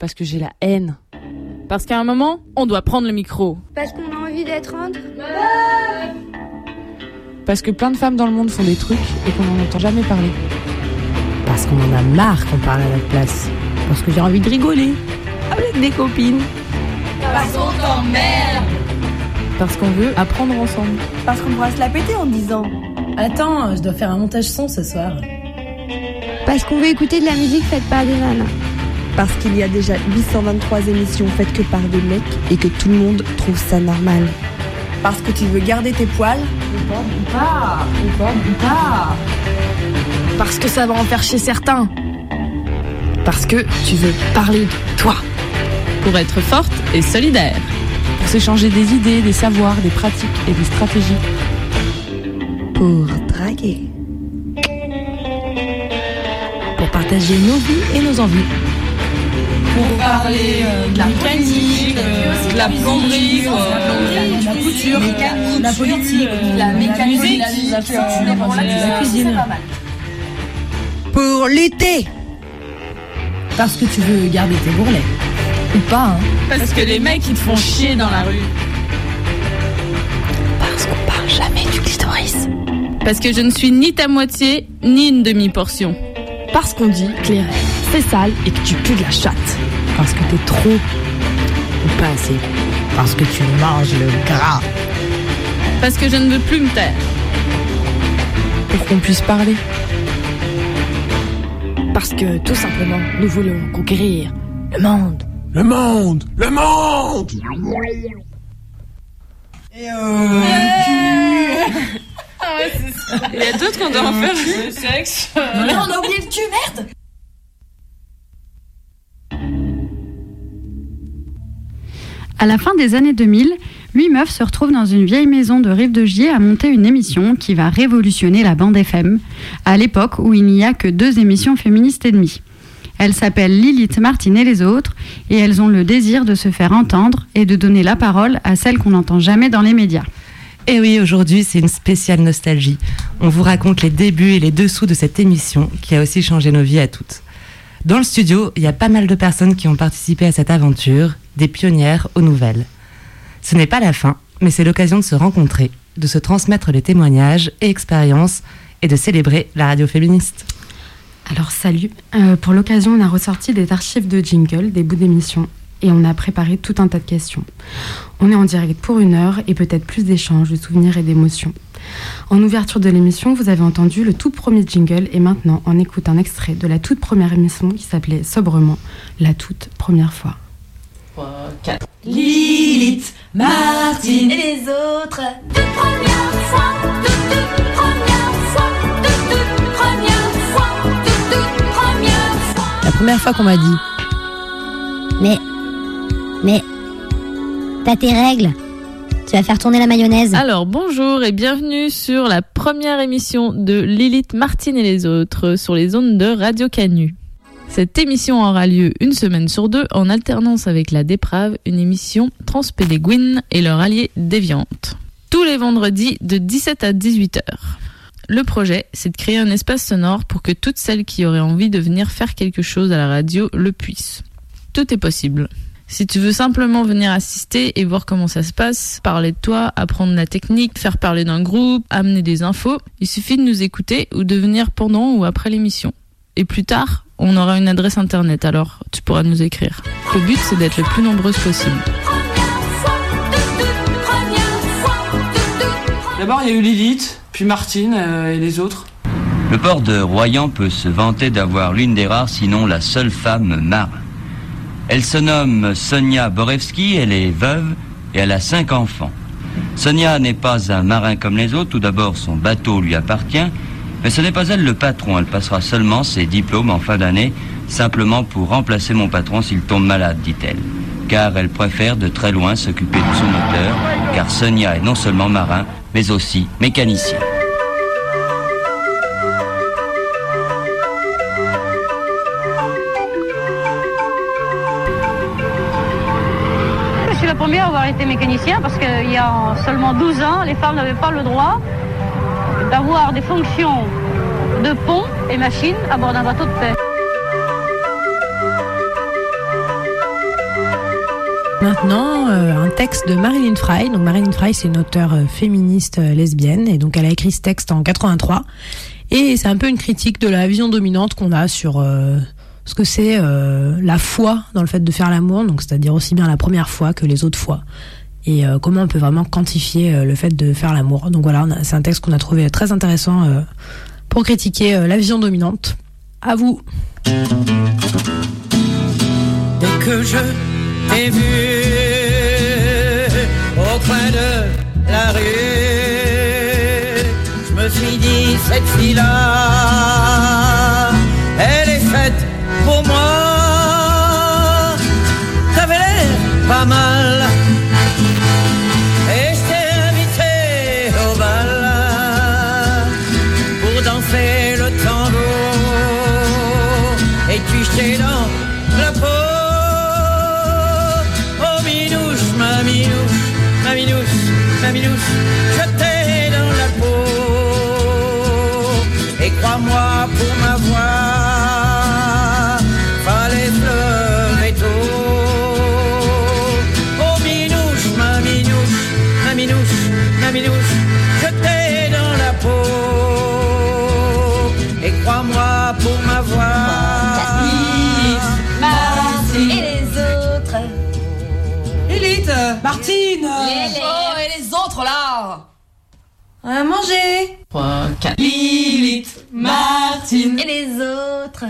Parce que j'ai la haine. Parce qu'à un moment, on doit prendre le micro. Parce qu'on a envie d'être entre. Parce que plein de femmes dans le monde font des trucs et qu'on n'en entend jamais parler. Parce qu'on en a marre qu'on parle à notre place. Parce que j'ai envie de rigoler avec des copines. Parce qu'on t'emmerde. Parce qu'on veut apprendre ensemble. Parce qu'on pourra se la péter en disant Attends, je dois faire un montage son ce soir. Parce qu'on veut écouter de la musique faite par des nanas. Parce qu'il y a déjà 823 émissions faites que par des mecs et que tout le monde trouve ça normal. Parce que tu veux garder tes poils Ou pas, ou pas, ou pas, ou pas. Parce que ça va en faire chez certains. Parce que tu veux parler de toi. Pour être forte et solidaire. Pour s'échanger des idées, des savoirs, des pratiques et des stratégies. Pour draguer. Pour partager nos vies et nos envies. Pour parler euh, de la mécanique, euh, de la plomberie, de la couture, de la politique, la mécanique, la cuisine. Pour lutter. Parce que tu veux garder tes bourrelets. Ou pas, hein. Parce que les mecs, ils te font chier dans la rue. Parce qu'on parle jamais du clitoris. Parce que je ne suis ni ta moitié, ni une demi-portion. Parce qu'on dit que les rêves, c'est sale et que tu pues de la chatte. Parce que t'es trop ou pas assez. Parce que tu manges le gras. Parce que je ne veux plus me taire. Pour qu'on puisse parler. Parce que tout simplement, nous voulons conquérir le monde. Le monde Le monde Et euh... Ah ouais, c'est ça. Il y a d'autres qu'on doit en faire le sexe. Mais on a oublié le cul, merde À la fin des années 2000, huit meufs se retrouvent dans une vieille maison de Rive de Gier à monter une émission qui va révolutionner la bande FM, à l'époque où il n'y a que deux émissions féministes et demie. Elles s'appellent Lilith, Martine et les autres, et elles ont le désir de se faire entendre et de donner la parole à celles qu'on n'entend jamais dans les médias. Et oui, aujourd'hui, c'est une spéciale nostalgie. On vous raconte les débuts et les dessous de cette émission qui a aussi changé nos vies à toutes. Dans le studio, il y a pas mal de personnes qui ont participé à cette aventure, des pionnières aux nouvelles. Ce n'est pas la fin, mais c'est l'occasion de se rencontrer, de se transmettre les témoignages et expériences et de célébrer la radio féministe. Alors salut, Euh, pour l'occasion on a ressorti des archives de jingle, des bouts d'émissions, et on a préparé tout un tas de questions. On est en direct pour une heure et peut-être plus d'échanges, de souvenirs et d'émotions. En ouverture de l'émission, vous avez entendu le tout premier jingle et maintenant on écoute un extrait de la toute première émission qui s'appelait sobrement La toute première fois. 3, 4. Lilith, Martine et les autres. Toute première fois, toute, toute première fois, toute première fois, toute première fois. La première fois qu'on m'a dit Mais. Mais. T'as tes règles. Tu vas faire tourner la mayonnaise. Alors bonjour et bienvenue sur la première émission de Lilith, Martine et les autres sur les ondes de Radio Canu. Cette émission aura lieu une semaine sur deux en alternance avec La Déprave, une émission transpédéguine et leur allié déviante. Tous les vendredis de 17 à 18 heures. Le projet, c'est de créer un espace sonore pour que toutes celles qui auraient envie de venir faire quelque chose à la radio le puissent. Tout est possible. Si tu veux simplement venir assister et voir comment ça se passe, parler de toi, apprendre la technique, faire parler d'un groupe, amener des infos, il suffit de nous écouter ou de venir pendant ou après l'émission. Et plus tard, on aura une adresse internet, alors tu pourras nous écrire. Le but, c'est d'être le plus nombreuse possible. D'abord, il y a eu Lilith, puis Martine euh, et les autres. Le port de Royan peut se vanter d'avoir l'une des rares, sinon la seule femme marin. Elle se nomme Sonia Borewski, elle est veuve et elle a cinq enfants. Sonia n'est pas un marin comme les autres, tout d'abord son bateau lui appartient, mais ce n'est pas elle le patron, elle passera seulement ses diplômes en fin d'année, simplement pour remplacer mon patron s'il tombe malade, dit-elle. Car elle préfère de très loin s'occuper de son moteur, car Sonia est non seulement marin, mais aussi mécanicien. Je suis la première à avoir été mécanicien parce qu'il y a seulement 12 ans, les femmes n'avaient pas le droit d'avoir des fonctions de pont et machine à bord d'un bateau de paix. Maintenant, euh, un texte de Marilyn Fry. Donc Marilyn Fry, c'est une auteure euh, féministe euh, lesbienne et donc elle a écrit ce texte en 83 et c'est un peu une critique de la vision dominante qu'on a sur ce que c'est la foi dans le fait de faire l'amour, donc c'est-à-dire aussi bien la première fois que les autres fois et euh, comment on peut vraiment quantifier euh, le fait de faire l'amour. Donc voilà, c'est un texte qu'on a trouvé très intéressant euh, pour critiquer la vision dominante. À vous. Dès que je t'ai vu au coin de la rue, je me suis dit cette fille-là, elle est faite pour moi. T'avais l'air pas mal. Ma minouche, je t'ai dans la peau. Et crois-moi pour ma voix, fallait lever tôt. Oh minouche, ma minouche, ma minouche, ma minouche, je t'ai dans la peau. Et crois-moi pour ma voix. Martine et les autres. Élite Martine Et les autres là À manger 3, 4. Lilith Martine Et les autres.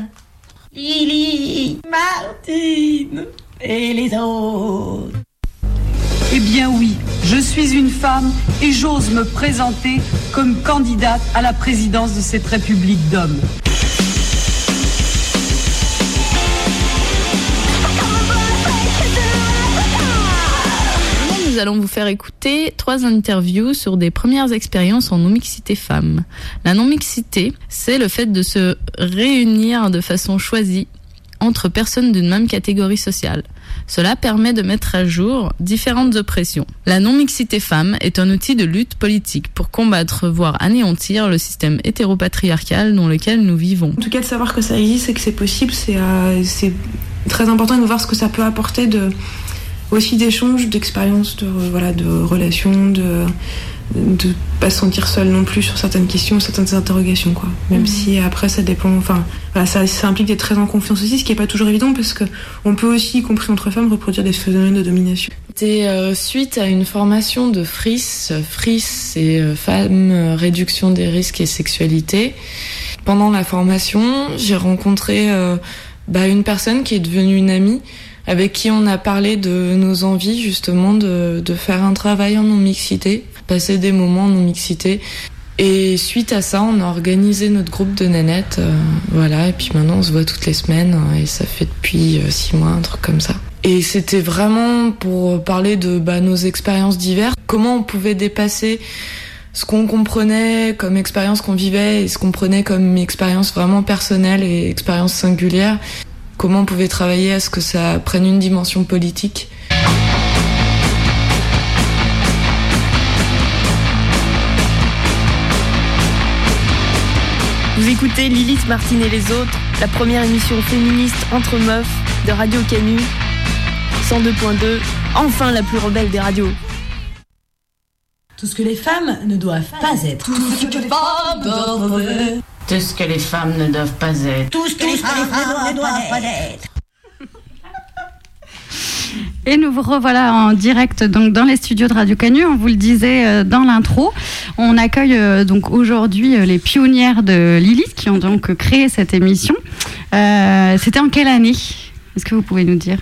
Lily Martine et les autres Eh bien oui, je suis une femme et j'ose me présenter comme candidate à la présidence de cette république d'hommes. Allons vous faire écouter trois interviews sur des premières expériences en non-mixité femmes. La non-mixité, c'est le fait de se réunir de façon choisie entre personnes d'une même catégorie sociale. Cela permet de mettre à jour différentes oppressions. La non-mixité femme est un outil de lutte politique pour combattre, voire anéantir le système hétéropatriarcal dans lequel nous vivons. En tout cas, de savoir que ça existe et que c'est possible, c'est euh, très important de voir ce que ça peut apporter de aussi d'échanges, d'expériences, de euh, voilà, de relations, de de pas se sentir seul non plus sur certaines questions, certaines interrogations quoi. Même Mhm. si après ça dépend, enfin voilà, ça, ça implique d'être très en confiance aussi, ce qui est pas toujours évident parce que on peut aussi, y compris entre femmes, reproduire des phénomènes de domination. C'était euh, suite à une formation de FRIS. FRIS, c'est euh, Femmes, euh, Réduction des risques et sexualité. Pendant la formation, j'ai rencontré euh, bah, une personne qui est devenue une amie, avec qui on a parlé de nos envies justement de, de faire un travail en non-mixité, passer des moments en non-mixité. Et suite à ça, on a organisé notre groupe de nanettes, euh, voilà, et puis maintenant on se voit toutes les semaines, et ça fait depuis euh, six mois, un truc comme ça. Et c'était vraiment pour parler de bah, nos expériences diverses, comment on pouvait dépasser ce qu'on comprenait comme expérience qu'on vivait et ce qu'on prenait comme expérience vraiment personnelle et expérience singulière, comment on pouvait travailler à ce que ça prenne une dimension politique. Vous écoutez Lilith, Martine et les autres, la première émission féministe entre meufs de Radio Canu 102.2, enfin la plus rebelle des radios. Tout ce que les femmes ne doivent pas être. Tout ce que les femmes doivent être. Tout ce que les femmes ne doivent pas être. Tout ce que les femmes ne doivent pas être. Et nous vous revoilà en direct donc dans les studios de Radio Canu. On vous le disait euh, dans l'intro. On accueille euh, donc aujourd'hui euh, les pionnières de Lilith qui ont donc créé cette émission. Euh, C'était en quelle année? Est-ce que vous pouvez nous dire?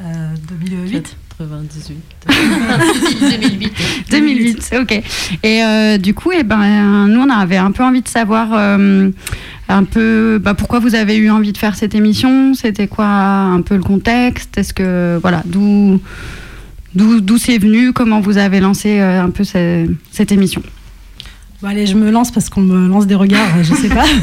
2008 98. 2008. 2008, ok. Et euh, du coup, eh ben, nous, on avait un peu envie de savoir euh, un peu bah, pourquoi vous avez eu envie de faire cette émission? C'était quoi un peu le contexte? Est-ce que, voilà, d'où d'où d'où c'est venu? Comment vous avez lancé euh, un peu ce- cette émission? Bon, allez, je me lance parce qu'on me lance des regards, je sais pas.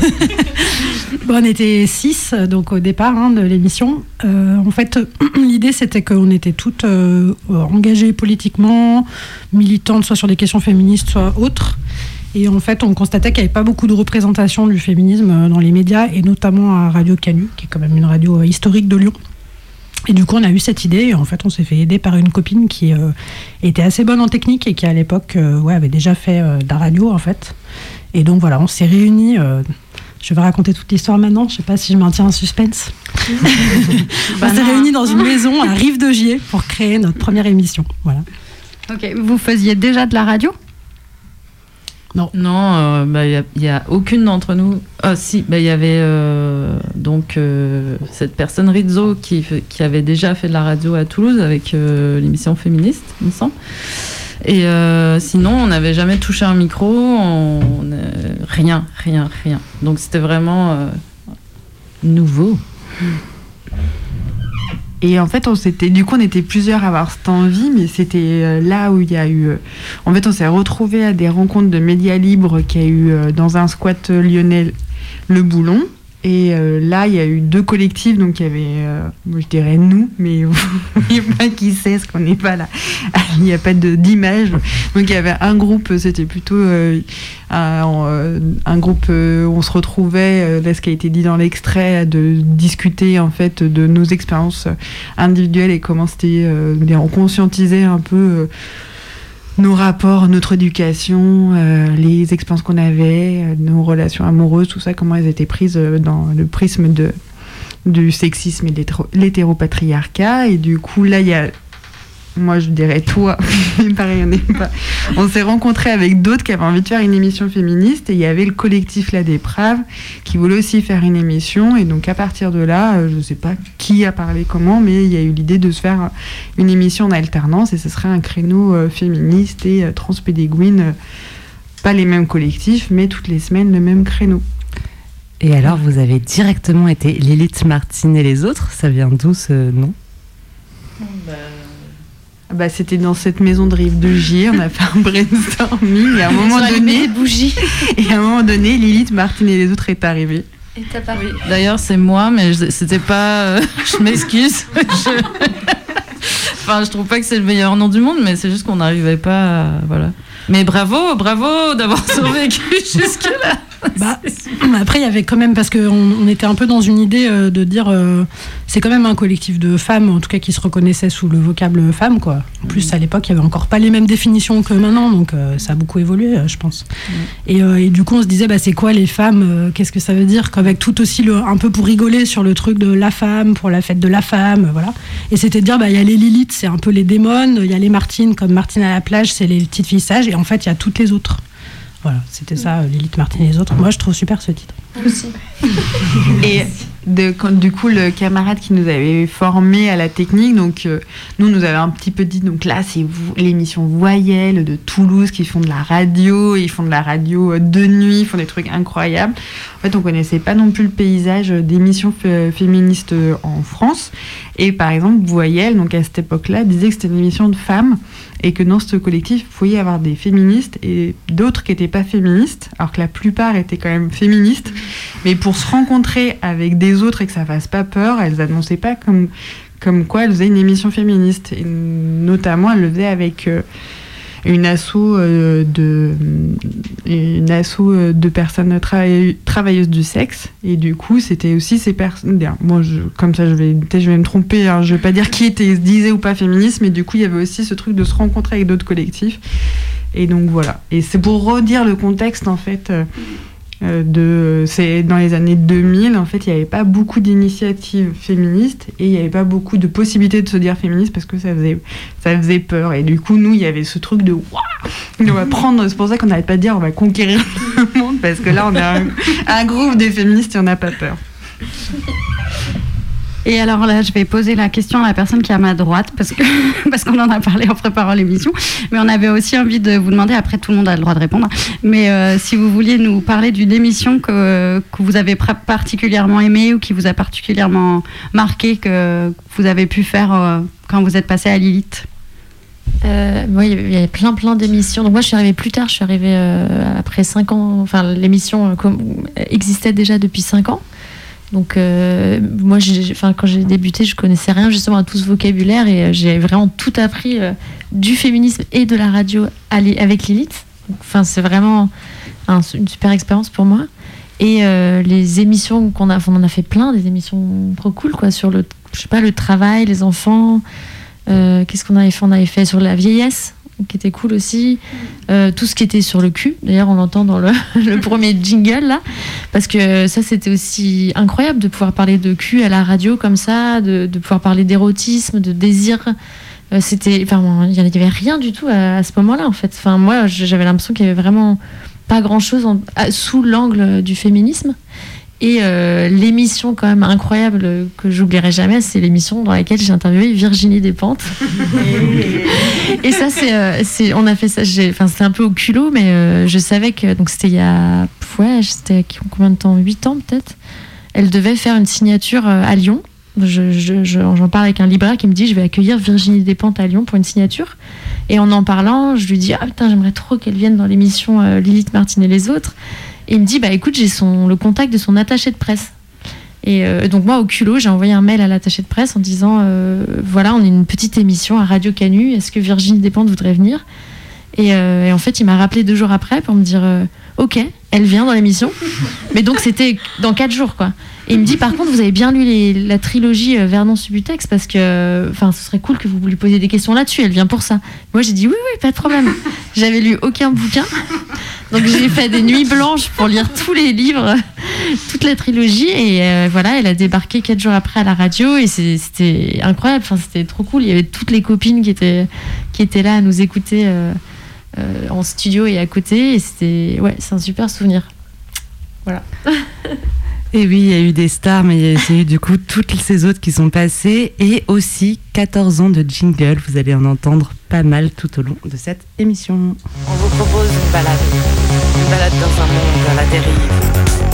Bon, on était six, donc au départ hein, de l'émission. Euh, en fait, l'idée c'était qu'on était toutes euh, engagées politiquement, militantes, soit sur des questions féministes, soit autres. Et en fait, on constatait qu'il n'y avait pas beaucoup de représentation du féminisme euh, dans les médias, et notamment à Radio Canu, qui est quand même une radio euh, historique de Lyon. Et du coup, on a eu cette idée. Et en fait, on s'est fait aider par une copine qui était assez bonne en technique et qui, à l'époque, ouais, avait déjà fait de la radio, en fait. Et donc, voilà, on s'est réunis. Euh, je vais raconter toute l'histoire maintenant. Je sais pas si je maintiens un suspense. on s'est réunis dans une maison à Rive de Gier pour créer notre première émission. Voilà. Ok, vous faisiez déjà de la radio? Non. Non, il n'y a, aucune d'entre nous. Ah, si, bah, il y avait euh, donc euh, cette personne Rizzo qui, qui avait déjà fait de la radio à Toulouse avec euh, l'émission féministe, il me semble. Et euh, sinon, on n'avait jamais touché un micro, euh, rien, rien, rien. Donc c'était vraiment euh, nouveau. Et en fait, on s'était, du coup, on était plusieurs à avoir cette envie, mais c'était là où il y a eu. en fait, on s'est retrouvés à des rencontres de médias libres qu'il y a eu dans un squat lyonnais, Le Boulon. Et euh, là, il y a eu deux collectifs, donc il y avait, euh, je dirais nous, mais pas qui c'est, parce qu'on n'est pas là. il n'y a pas d'image. Donc il y avait un groupe, c'était plutôt euh, un, un groupe où on se retrouvait, là ce qui a été dit dans l'extrait, de discuter en fait de nos expériences individuelles et comment c'était, on conscientisait un peu nos rapports, notre éducation, euh, les expériences qu'on avait, euh, nos relations amoureuses, tout ça, comment elles étaient prises euh, dans le prisme de, du sexisme et de l'hétéro- l'hétéropatriarcat. Et du coup, là, il y a moi je dirais toi, mais pareil, on n'est pas. On s'est rencontrés avec d'autres qui avaient envie de faire une émission féministe et il y avait le collectif La Déprave qui voulait aussi faire une émission et donc à partir de là, euh, je sais pas qui a parlé comment, mais il y a eu l'idée de se faire une émission en alternance et ce serait un créneau euh, féministe et euh, transpédéguine, euh, pas les mêmes collectifs, mais toutes les semaines le même créneau. Et alors, vous avez directement été Lilith Martine et les autres? Ça vient d'où ce nom? Bah, c'était dans cette maison de rive de Gier, on a fait un brainstorming et à un moment donné, bougies. et à un moment donné, Lilith, Martine et les autres est arrivée. Et t'as pas D'ailleurs, c'est moi, mais c'était pas. euh, je m'excuse. Je- enfin, je trouve pas que c'est le meilleur nom du monde, mais c'est juste qu'on n'arrivait pas. à- Voilà. Mais bravo, bravo d'avoir survécu jusque-là. Bah, après, il y avait quand même, parce qu'on on était un peu dans une idée euh, de dire, euh, c'est quand même un collectif de femmes, en tout cas qui se reconnaissaient sous le vocable femme, quoi. En plus, à l'époque, il y avait encore pas les mêmes définitions que maintenant, donc euh, ça a beaucoup évolué, euh, je pense. Et, euh, et du coup, on se disait, bah, c'est quoi les femmes Qu'est-ce que ça veut dire Qu'avec tout aussi, le, un peu pour rigoler sur le truc de la femme, pour la fête de la femme, voilà. Et c'était de dire, bah, il y a les Lilith, c'est un peu les démons, il y a les Martines, comme Martine à la plage, c'est les petites filles sages, et en fait, il y a toutes les autres. Voilà, c'était ça, euh, Lilith, Martine et les autres. Moi, je trouve super ce titre. Et de, quand, du coup, le camarade qui nous avait formé à la technique, donc euh, nous, nous avait un petit peu dit, donc là, c'est l'émission Voyelle de Toulouse qui font de la radio, ils font de la radio euh, de nuit, ils font des trucs incroyables. En fait, on connaissait pas non plus le paysage d'émissions fé- féministes euh, en France. Et par exemple, Voyelle, donc à cette époque-là, disait que c'était une émission de femmes et que dans ce collectif, il pouvait y avoir des féministes et d'autres qui n'étaient pas féministes, alors que la plupart étaient quand même féministes. Mais pour se rencontrer avec des autres et que ça fasse pas peur, elles annonçaient pas comme, comme quoi elles faisaient une émission féministe. Et notamment, elles le faisaient avec euh, une asso euh, de une asso euh, de personnes travaille- travailleuses du sexe. Et du coup c'était aussi ces personnes moi comme ça je vais je vais me tromper hein, je vais pas dire qui était disait ou pas féministe mais du coup il y avait aussi ce truc de se rencontrer avec d'autres collectifs. Et donc voilà. Et c'est pour redire le contexte en fait euh, de c'est dans les années 2000 en fait il n'y avait pas beaucoup d'initiatives féministes et il n'y avait pas beaucoup de possibilités de se dire féministe parce que ça faisait ça faisait peur. Et du coup nous il y avait ce truc de on va prendre c'est pour ça qu'on n'arrête pas de dire on va conquérir le monde parce que là on est un, un groupe de féministes et on n'a pas peur Et alors là, je vais poser la question à la personne qui est à ma droite, parce que parce qu'on en a parlé en préparant l'émission. Mais on avait aussi envie de vous demander, après tout le monde a le droit de répondre, mais euh, si vous vouliez nous parler d'une émission que, que vous avez particulièrement aimée ou qui vous a particulièrement marqué, que vous avez pu faire euh, quand vous êtes passé à Lilith? Euh, moi, il y avait- plein plein d'émissions. Donc moi, je suis arrivée plus tard. Je suis arrivée après 5 ans. Enfin, l'émission existait déjà depuis 5 ans. Donc euh, moi, enfin, quand j'ai débuté, je connaissais rien justement à tout ce vocabulaire et euh, j'ai vraiment tout appris euh, du féminisme et de la radio avec Lilith. Enfin, c'est vraiment un- une super expérience pour moi. Et euh, les émissions qu'on a, on en a fait plein, des émissions trop cool quoi sur le je sais pas, le travail, les enfants. Euh, Qu'est-ce qu'on avait fait? On avait fait sur la vieillesse, qui était cool aussi. Euh, tout ce qui était sur le cul. D'ailleurs, on l'entend dans le, premier jingle là, parce que ça, c'était aussi incroyable de pouvoir parler de cul à la radio comme ça, de, de pouvoir parler d'érotisme, de désir. Euh, c'était, enfin, il y avait rien du tout à, ce moment-là en fait. Enfin, moi, j'avais l'impression qu'il y avait vraiment pas grand-chose sous l'angle du féminisme. Et euh, l'émission quand même incroyable que j'oublierai jamais, c'est l'émission dans laquelle j'ai interviewé Virginie Despentes. et ça, c'est, euh, c'est, on a fait ça. Enfin, c'était un peu au culot, mais euh, je savais que donc c'était il y a, ouais, c'était combien de temps, 8 ans peut-être? Elle devait faire une signature à Lyon. Je- je- je- J'en parle avec un libraire qui me dit je vais accueillir Virginie Despentes à Lyon pour une signature. Et en en parlant, je lui dis ah putain j'aimerais trop qu'elle vienne dans l'émission Lilith Martin et les autres. Et il me dit bah écoute j'ai son le contact de son attaché de presse. Et euh, donc moi au culot j'ai envoyé un mail à l'attaché de presse en disant euh, voilà on est une petite émission à Radio Canu est-ce que Virginie Despentes voudrait venir? Et, euh, et en fait il m'a rappelé deux jours après pour me dire ok elle vient dans l'émission mais donc c'était dans quatre jours quoi. Et il me dit par contre vous avez bien lu la trilogie Vernon Subutex parce que enfin ce serait cool que vous lui posiez des questions là-dessus elle vient pour ça. Moi j'ai dit oui oui pas de problème. J'avais lu aucun bouquin donc j'ai fait des nuits blanches pour lire tous les livres, toute la trilogie et euh, voilà elle a débarqué quatre jours après à la radio et c'était incroyable. Enfin c'était trop cool. Il y avait toutes les copines qui étaient qui étaient là à nous écouter euh, euh, en studio et à côté et c'était ouais c'est un super souvenir. Voilà. Et oui, il y a eu des stars, mais il y a eu du coup toutes ces autres qui sont passées et aussi 14 ans de jingle. Vous allez en entendre pas mal tout au long de cette émission. On vous propose une balade. Une balade dans un monde dérive.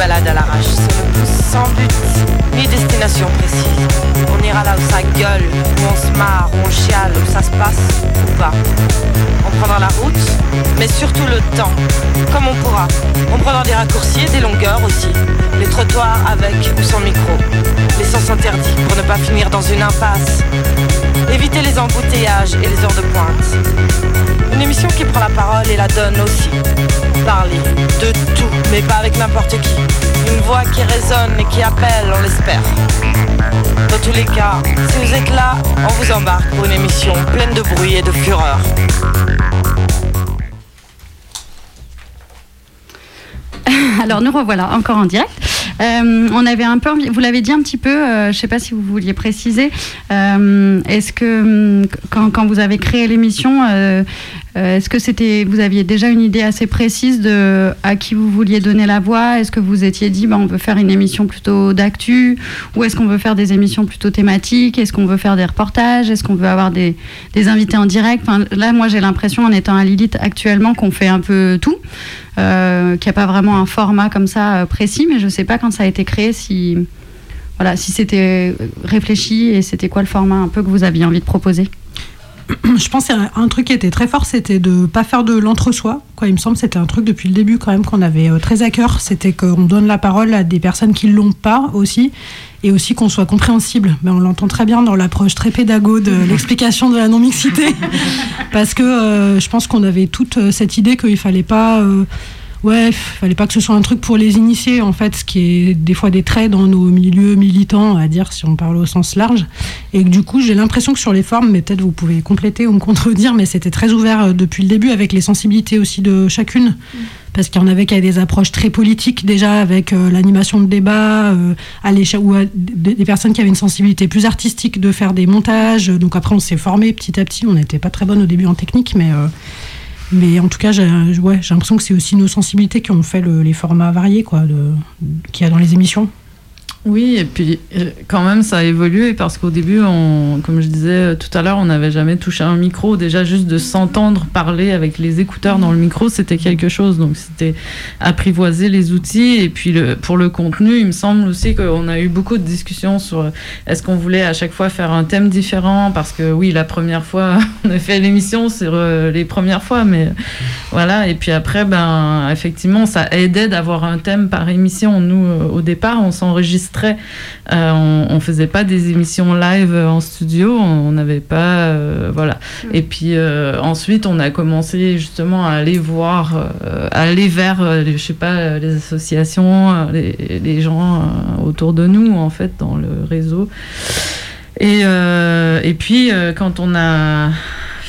Balade à l'arrache, sans but, ni destination précise. On ira là où ça gueule, où on se marre, où on chiale, où ça se passe, ou pas. On prendra la route, mais surtout le temps, comme on pourra. On prendra des raccourcis et des longueurs aussi. Les trottoirs avec ou sans micro. Les sens interdits pour ne pas finir dans une impasse. Éviter les embouteillages et les heures de pointe. Une émission qui prend la parole et la donne aussi. Parler de tout, mais pas avec n'importe qui. Une voix qui résonne et qui appelle, on l'espère. Dans tous les cas, si vous êtes là, on vous embarque pour une émission pleine de bruit et de fureur. Alors nous revoilà encore en direct. Euh, on avait un peu, vous l'avez dit un petit peu, euh, je ne sais pas si vous vouliez préciser. euh, est-ce que hum, quand, quand vous avez créé l'émission, euh, est-ce que c'était, vous aviez déjà une idée assez précise de à qui vous vouliez donner la voix? Est-ce que vous étiez dit, bah, on veut faire une émission plutôt d'actu, ou est-ce qu'on veut faire des émissions plutôt thématiques? Est-ce qu'on veut faire des reportages? Est-ce qu'on veut avoir des, des invités en direct? Là, moi, j'ai l'impression, en étant à Lilith actuellement, qu'on fait un peu tout euh, qu'il n'y a pas vraiment un format comme ça euh, précis, mais je ne sais pas quand ça a été créé si, voilà, si c'était réfléchi et c'était quoi le format un peu que vous aviez envie de proposer. je pense qu'un un truc qui était très fort, c'était de pas faire de l'entre-soi. Quoi, il me semble que c'était un truc depuis le début quand même qu'on avait euh, très à cœur. C'était qu'on donne la parole à des personnes qui l'ont pas aussi, et aussi qu'on soit compréhensible. Mais on l'entend très bien dans l'approche très pédago de l'explication de la non-mixité, parce que euh, je pense qu'on avait toute euh, cette idée qu'il fallait pas. euh, Ouais, fallait pas que ce soit un truc pour les initiés, en fait, ce qui est des fois des traits dans nos milieux militants, à dire, si on parle au sens large. Et que du coup, j'ai l'impression que sur les formes, mais peut-être vous pouvez compléter ou me contredire, mais c'était très ouvert euh, depuis le début avec les sensibilités aussi de chacune. Parce qu'il y en avait qui avaient des approches très politiques déjà avec euh, l'animation de débat, euh, à ou à des personnes qui avaient une sensibilité plus artistique de faire des montages. Donc après, on s'est formé petit à petit. On n'était pas très bonne au début en technique, mais euh, mais en tout cas, j'ai l'impression que c'est aussi nos sensibilités qui ont fait le- les formats variés qu'il y a dans les émissions. Oui, et puis euh, quand même ça a évolué parce qu'au début, on, comme je disais euh, tout à l'heure, on n'avait jamais touché un micro. Déjà juste de s'entendre parler avec les écouteurs dans le micro, c'était quelque chose. Donc c'était apprivoiser les outils. Et puis pour le contenu, il me semble aussi qu'on a eu beaucoup de discussions sur euh, est-ce qu'on voulait à chaque fois faire un thème différent? Parce que oui, la première fois, on a fait l'émission sur les premières fois, mais voilà. Et puis après, ben effectivement, ça aidait d'avoir un thème par émission. Nous, au départ, on s'enregistrait enregistrait. Euh, on, on faisait pas des émissions live en studio, on n'avait pas, euh, voilà. Et puis euh, ensuite, on a commencé justement à aller voir, à aller vers, les- je sais pas, les associations, les, les gens autour de nous, en fait, dans le réseau. Et, euh, et puis, euh, quand on a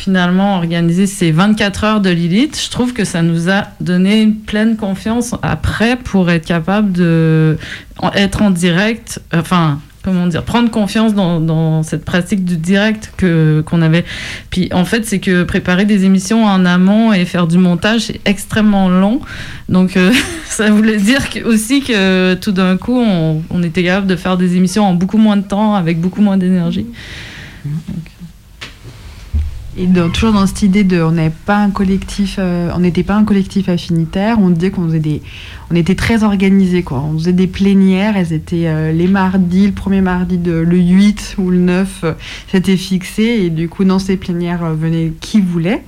finalement organisé ces 24 heures de Lilith, je trouve que ça nous a donné une pleine confiance après pour être capable de en- être en direct, enfin, comment dire, prendre confiance dans, dans cette pratique du direct que qu'on avait. Puis en fait, c'est que préparer des émissions en amont et faire du montage, c'est extrêmement long. Donc euh, ça voulait dire que, aussi que tout d'un coup, on, on était capable de faire des émissions en beaucoup moins de temps, avec beaucoup moins d'énergie. Et dans- toujours dans cette idée de, on n'avait pas un collectif, euh, on n'était pas un collectif affinitaire. On disait qu'on faisait des, on était très organisés quoi. On faisait des plénières. Elles étaient euh, les mardis, le premier mardi de le 8 ou le 9, euh, c'était fixé et du coup dans ces plénières euh, venait qui voulait.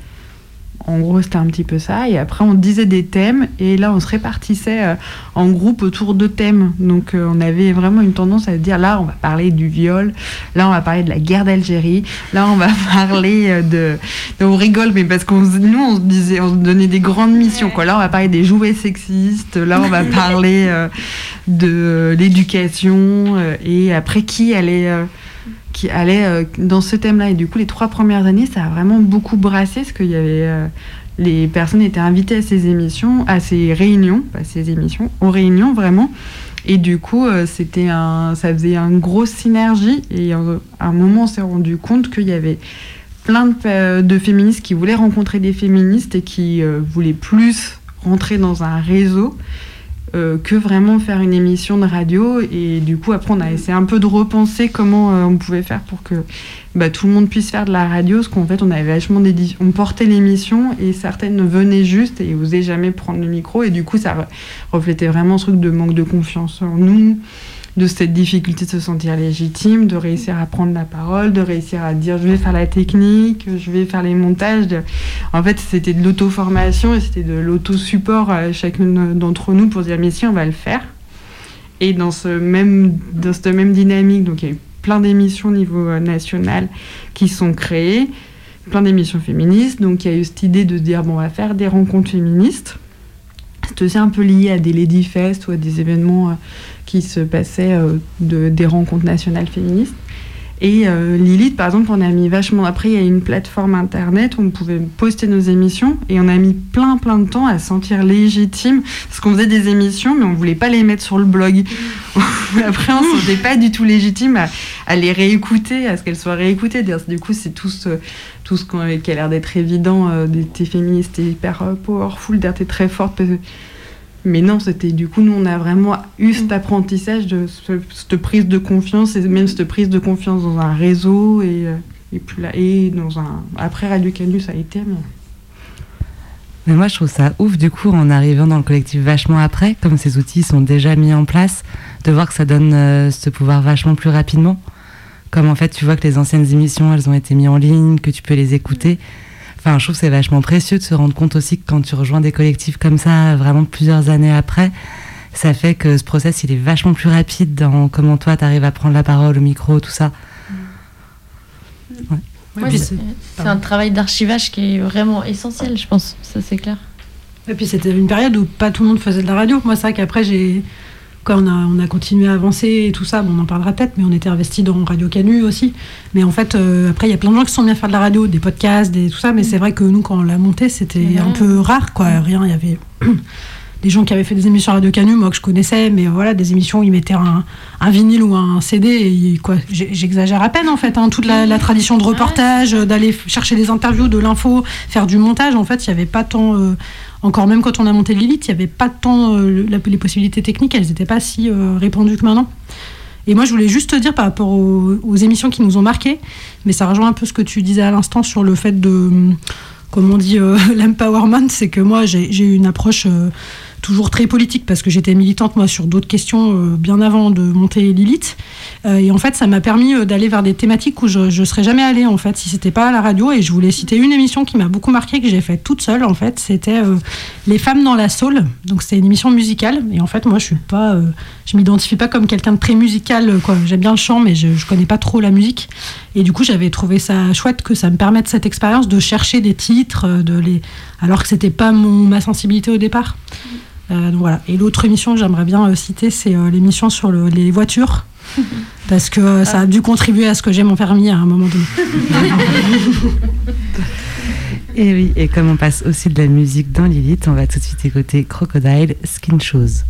En gros, c'était un petit peu ça. Et après, on disait des thèmes. Et là, on se répartissait euh, en groupe autour de thèmes. Donc, euh, on avait vraiment une tendance à dire là, on va parler du viol. Là, on va parler de la guerre d'Algérie. Là, on va parler euh, de. de- on rigole, mais parce qu'on nous, on se disait, on se donnait des grandes missions. Quoi. Là, on va parler des jouets sexistes. Là, on va parler de l'éducation. et après, qui allait. Qui allait euh, dans ce thème-là. Et du coup, les trois premières années, ça a vraiment beaucoup brassé, parce qu'il y avait... euh, les personnes étaient invitées à ces émissions, à ces réunions, pas ces émissions, aux réunions vraiment. Et du coup, euh, c'était un, ça faisait une grosse synergie. Et à un moment, on s'est rendu compte qu'il y avait plein de, féministes qui voulaient rencontrer des féministes et qui voulaient plus rentrer dans un réseau euh, que vraiment faire une émission de radio. Et du coup, après, on a essayé un peu de repenser comment euh, on pouvait faire pour que bah, tout le monde puisse faire de la radio. Parce qu'en fait, on avait vachement. On portait l'émission et certaines venaient juste et osaient jamais prendre le micro. Et du coup, ça re- reflétait vraiment ce truc de manque de confiance en nous de cette difficulté de se sentir légitime, de réussir à prendre la parole, de réussir à dire je vais faire la technique, je vais faire les montages. En fait, c'était de l'auto-formation et c'était de l'auto-support à chacune d'entre nous pour dire mais si on va le faire. Et dans, ce même, dans cette même dynamique, donc il y a eu plein d'émissions au niveau euh, national qui sont créées, plein d'émissions féministes. Donc il y a eu cette idée de dire bon, on va faire des rencontres féministes. C'est aussi un peu lié à des Lady Fest ou à des événements euh, qui se passaient euh, de, des rencontres nationales féministes. Et euh, Lilith, par exemple, on a mis vachement. Après, il y a une plateforme internet où on pouvait poster nos émissions et on a mis plein, plein de temps à se sentir légitime parce qu'on faisait des émissions, mais on voulait pas les mettre sur le blog. Après, on se sentait pas du tout légitime à, les réécouter, à ce qu'elles soient réécoutées. Du coup, c'est tout ce, tout ce qui a l'air d'être évident. Euh, t'es féministe, t'es hyper euh, powerful, t'es très forte. Mais non, c'était du coup, nous, on a vraiment eu cet apprentissage de ce- cette prise de confiance et même cette prise de confiance dans un réseau et, euh, et puis là, et dans un. Après Radio Canu, ça a été. Mais... Mais moi, je trouve ça ouf, du coup, en arrivant dans le collectif vachement après, comme ces outils sont déjà mis en place, de voir que ça donne euh, ce pouvoir vachement plus rapidement. Comme en fait, tu vois que les anciennes émissions, elles ont été mises en ligne, que tu peux les écouter. Enfin, je trouve que c'est vachement précieux de se rendre compte aussi que quand tu rejoins des collectifs comme ça, vraiment plusieurs années après, ça fait que ce process, il est vachement plus rapide dans comment toi, tu arrives à prendre la parole au micro, tout ça. Ouais. Ouais, c'est c'est- c'est un travail d'archivage qui est vraiment essentiel, je pense. Ça, c'est clair. Et puis c'était une période où pas tout le monde faisait de la radio. Moi, c'est vrai qu'après, j'ai. Quand on a, on a continué à avancer et tout ça, bon, on en parlera peut-être, mais on était investi dans Radio Canu aussi. Mais en fait, euh, après, il y a plein de gens qui sont bien faire de la radio, des podcasts, des, tout ça. Mais c'est vrai que nous, quand on l'a monté, c'était un peu rare, quoi. Rien, il y avait des gens qui avaient fait des émissions Radio Canu, moi que je connaissais, mais voilà, des émissions où ils mettaient un, un vinyle ou un CD, et quoi, j'exagère à peine en fait, hein, toute la, la tradition de reportage, euh, d'aller chercher des interviews, de l'info, faire du montage, en fait, il n'y avait pas tant, euh, encore même quand on a monté Lilith, il n'y avait pas tant, euh, les possibilités techniques, elles n'étaient pas si euh, répandues que maintenant. Et moi, je voulais juste te dire par rapport aux, aux émissions qui nous ont marquées, mais ça rejoint un peu ce que tu disais à l'instant sur le fait de, comme on dit, euh, l'empowerment, c'est que moi, j'ai j'ai eu une approche euh, toujours très politique parce que j'étais militante moi sur d'autres questions euh, bien avant de monter Lilith. Euh, et en fait, ça m'a permis euh, d'aller vers des thématiques où je, je serais jamais allée en fait si c'était pas à la radio. Et je voulais citer une émission qui m'a beaucoup marqué que j'ai faite toute seule en fait. C'était Les femmes dans la soul. Donc c'est une émission musicale. Et en fait, moi, je suis pas, je m'identifie pas comme quelqu'un de très musical. Quoi. J'aime bien le chant, mais je, je connais pas trop la musique. Et du coup, j'avais trouvé ça chouette que ça me permette cette expérience de chercher des titres, de les, alors que c'était pas mon, ma sensibilité au départ. Donc voilà. Et l'autre émission que j'aimerais bien euh, citer, c'est euh, l'émission sur le- les voitures. Parce que euh, ça a dû contribuer à ce que j'ai mon permis à un moment donné. Et oui, et comme on passe aussi de la musique dans Lilith, on va tout de suite écouter Crocodile Skin Shoes.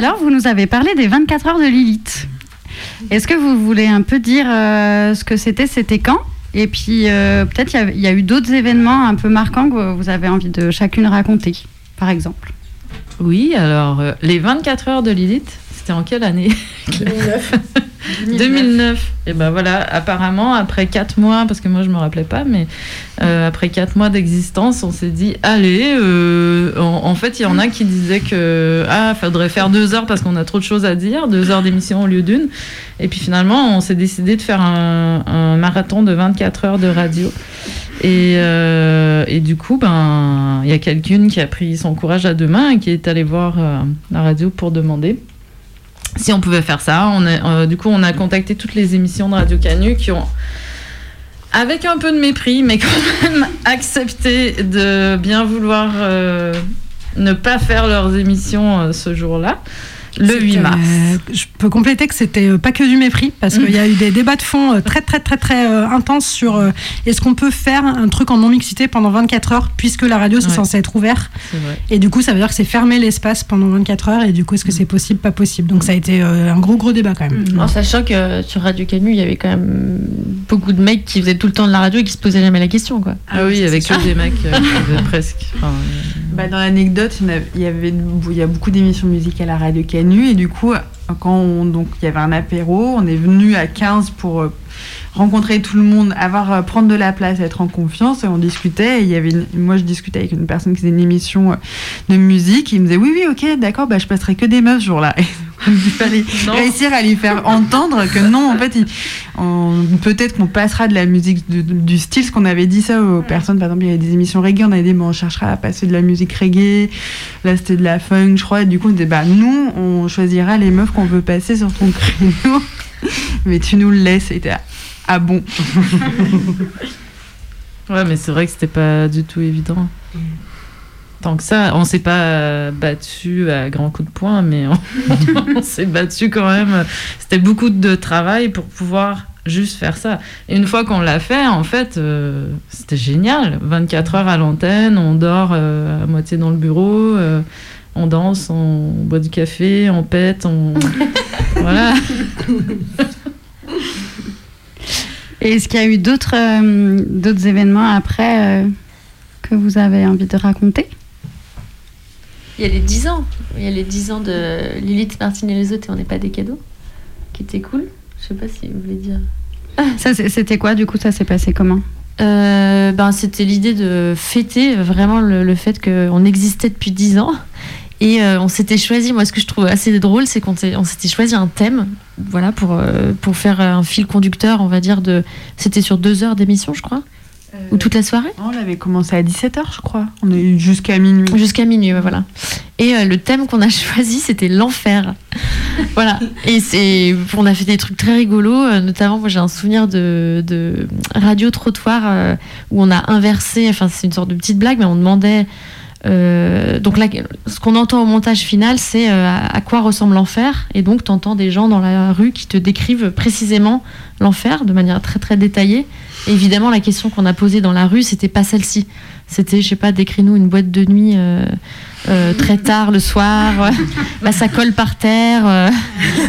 L'heure, vous nous avez parlé des 24 heures de Lilith. Est-ce que vous voulez un peu dire euh, ce que c'était, c'était quand? Et puis euh, peut-être il y a- il y, a eu d'autres événements un peu marquants que vous avez envie de chacune raconter, par exemple. Oui, alors euh, les 24 heures de Lilith, c'était en quelle année? 2009. 2009. Et ben voilà, apparemment, après 4 mois, parce que moi je me rappelais pas, mais euh, après 4 mois d'existence, on s'est dit, allez, euh, en, fait, il y en a qui disaient que, ah, faudrait faire 2 heures parce qu'on a trop de choses à dire, 2 heures d'émission au lieu d'une. Et puis finalement, on s'est décidé de faire un, marathon de 24 heures de radio. Et, euh, et du coup, ben, il y a quelqu'une qui a pris son courage à deux mains et qui est allée voir la radio pour demander si on pouvait faire ça. Du coup, on a contacté toutes les émissions de Radio Canu qui ont, avec un peu de mépris, mais quand même accepté de bien vouloir euh, ne pas faire leurs émissions euh, ce jour-là, le 8 C'était, mars. euh, je peux compléter que c'était euh, pas que du mépris, parce qu'il y a eu des débats de fond euh, très très très très euh, intenses sur euh, est-ce qu'on peut faire un truc en non-mixité pendant 24 heures, puisque la radio c'est Ouais. censé être ouvert. Et du coup, ça veut dire que c'est fermer l'espace pendant 24 heures, et du coup, est-ce que c'est possible, pas possible? Donc ça a été euh, un gros gros débat quand même. En sachant que sur Radio Canu, il y avait quand même beaucoup de mecs qui faisaient tout le temps de la radio et qui se posaient jamais la question. Quoi. Ah oui, avec que des mecs euh, qui faisaient presque. enfin, Bah, dans l'anecdote, il y en a- il y avait il y a beaucoup d'émissions musicales à Radio Canu et du coup, quand on, donc il y avait un apéro, on est venu à 15 pour euh, rencontrer tout le monde, avoir euh, prendre de la place, être en confiance et on discutait. Et il y avait une- moi je discutais avec une personne qui faisait une émission euh, de musique, il me disait oui oui ok d'accord bah je passerai que des meufs ce jour-là. Il fallait réussir à lui faire entendre que non en fait peut-être qu'on passera de la musique de- du style ce qu'on avait dit ça aux personnes. Par exemple il y avait des émissions reggae on avait dit bon on cherchera à passer de la musique reggae. Là c'était de la funk je crois. Et du coup on disait bah nous on choisira les meufs qu'on veut passer sur ton créneau. Mais tu nous le laisses et ah bon Ouais, mais c'est vrai que c'était pas du tout évident. Tant que ça, on s'est pas euh, battu à grands coups de poing, mais on, s'est battu quand même. C'était beaucoup de travail pour pouvoir juste faire ça. Et une fois qu'on l'a fait, en fait, euh, c'était génial. 24 heures à l'antenne, on dort euh, à moitié dans le bureau, on danse, on boit du café, on pète, on. voilà. Et est-ce qu'il y a eu d'autres euh, d'autres événements après euh, que vous avez envie de raconter? Il y a les 10 ans. Il y a les 10 ans de Lilith, Martine et les autres et on n'est pas des cadeaux. Qui était cool. Je sais pas si vous voulez dire. Ça, c'était quoi du coup? Ça s'est passé comment? Euh, ben, c'était l'idée de fêter vraiment le, le fait qu'on existait depuis 10 ans. Et euh, on s'était choisi, moi ce que je trouve assez drôle, c'est qu'on s'était choisi un thème voilà, pour, euh, pour faire un fil conducteur, on va dire, de... C'était sur deux heures d'émission, je crois Ou toute la soirée on l'avait commencé à 17h je crois on est eu jusqu'à minuit Jusqu'à minuit, ouais, voilà. Et euh, le thème qu'on a choisi, c'était l'enfer. voilà. Et c'est, on a fait des trucs très rigolos. euh, notamment, moi, j'ai un souvenir de, de radio trottoir euh, où on a inversé. Enfin, c'est une sorte de petite blague, mais on demandait. Euh, donc ce qu'on entend au montage final, c'est euh, à, à quoi ressemble l'enfer. Et donc, tu entends des gens dans la rue qui te décrivent précisément l'enfer de manière très très détaillée. Et évidemment, la question qu'on a posée dans la rue, c'était pas celle-ci. C'était, je sais pas, décris-nous une boîte de nuit euh, euh, très tard le soir. bah, ça colle par terre. euh,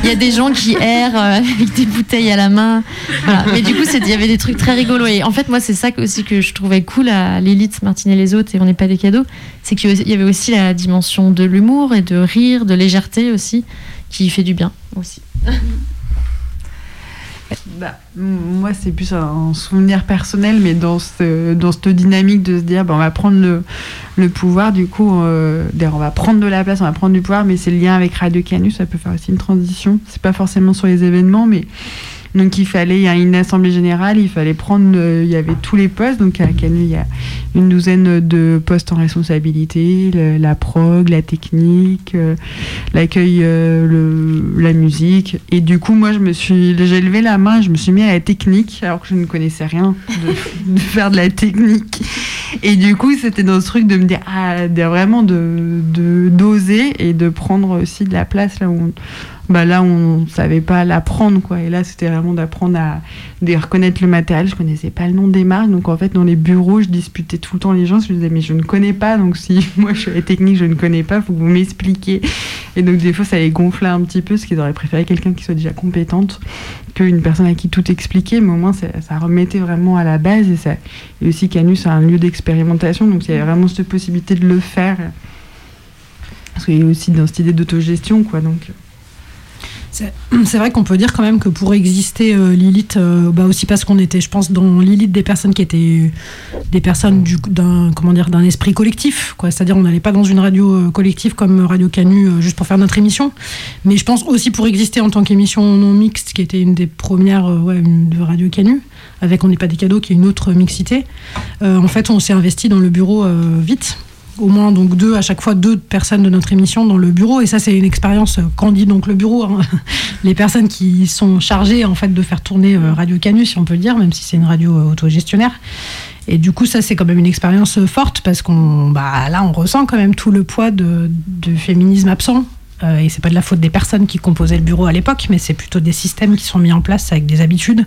Il y a des gens qui errent avec des bouteilles à la main. Voilà. Mais du coup, il y avait des trucs très rigolos. Et en fait, moi, c'est ça aussi que je trouvais cool à l'élite, Martine et les autres, et on n'est pas des cadeaux. C'est qu'il y avait aussi la dimension de l'humour et de rire, de légèreté aussi, qui fait du bien aussi. Bah, moi, c'est plus un souvenir personnel, mais dans, ce, dans cette dynamique de se dire, bah, on va prendre le, le pouvoir, du coup, euh, on va prendre de la place, on va prendre du pouvoir, mais c'est le lien avec Radio Canus, ça peut faire aussi une transition. C'est pas forcément sur les événements, mais donc il fallait, il y a une assemblée générale, il fallait prendre, euh, il y avait tous les postes, donc à Canus, il y a une douzaine de postes en responsabilité, la prog, la technique, euh, l'accueil, euh, la musique. Et du coup, moi, je me suis, j'ai levé la main, je me suis mis à la technique, alors que je ne connaissais rien de, faire de la technique. Et du coup, c'était dans ce truc de me dire, ah, de- vraiment de, de d'oser et de prendre aussi de la place là où on- bah là on savait pas l'apprendre quoi. Et là c'était vraiment d'apprendre à reconnaître le matériel. Je connaissais pas le nom des marques donc en fait dans les bureaux je disputais tout le temps les gens. Je disais mais je ne connais pas. Donc si moi je suis technique je ne connais pas faut que vous m'expliquiez. Et donc des fois ça les gonflait un petit peu parce qu'ils auraient préféré quelqu'un qui soit déjà compétente qu'une personne à qui tout expliquer. Mais au moins ça, ça remettait vraiment à la base. Et ça et aussi Canus c'est un lieu d'expérimentation. Donc il y avait vraiment cette possibilité de le faire. Parce qu'il y a aussi dans cette idée d'autogestion quoi. Donc C'est vrai qu'on peut dire quand même que pour exister euh, Lilith, euh, bah aussi parce qu'on était, je pense, dans Lilith des personnes qui étaient des personnes du- d'un comment d'un esprit collectif. C'est-à-dire on n'allait pas dans une radio euh, collective comme Radio Canu euh, juste pour faire notre émission, mais je pense aussi pour exister en tant qu'émission non mixte, qui était une des premières euh, de Radio Canu, avec On n'est pas des cadeaux, qui est une autre mixité. Euh, en fait, on s'est investi dans le bureau euh, vite au moins donc deux à chaque fois deux personnes de notre émission dans le bureau. Et ça c'est une expérience euh, quand on dit donc le bureau hein, les personnes qui sont chargées en fait de faire tourner euh, Radio Canu si on peut le dire même si c'est une radio euh, autogestionnaire. Et du coup ça c'est quand même une expérience euh, forte parce qu'on bah là on ressent quand même tout le poids de, du féminisme absent. Euh, et c'est pas de la faute des personnes qui composaient le bureau à l'époque mais c'est plutôt des systèmes qui sont mis en place avec des habitudes.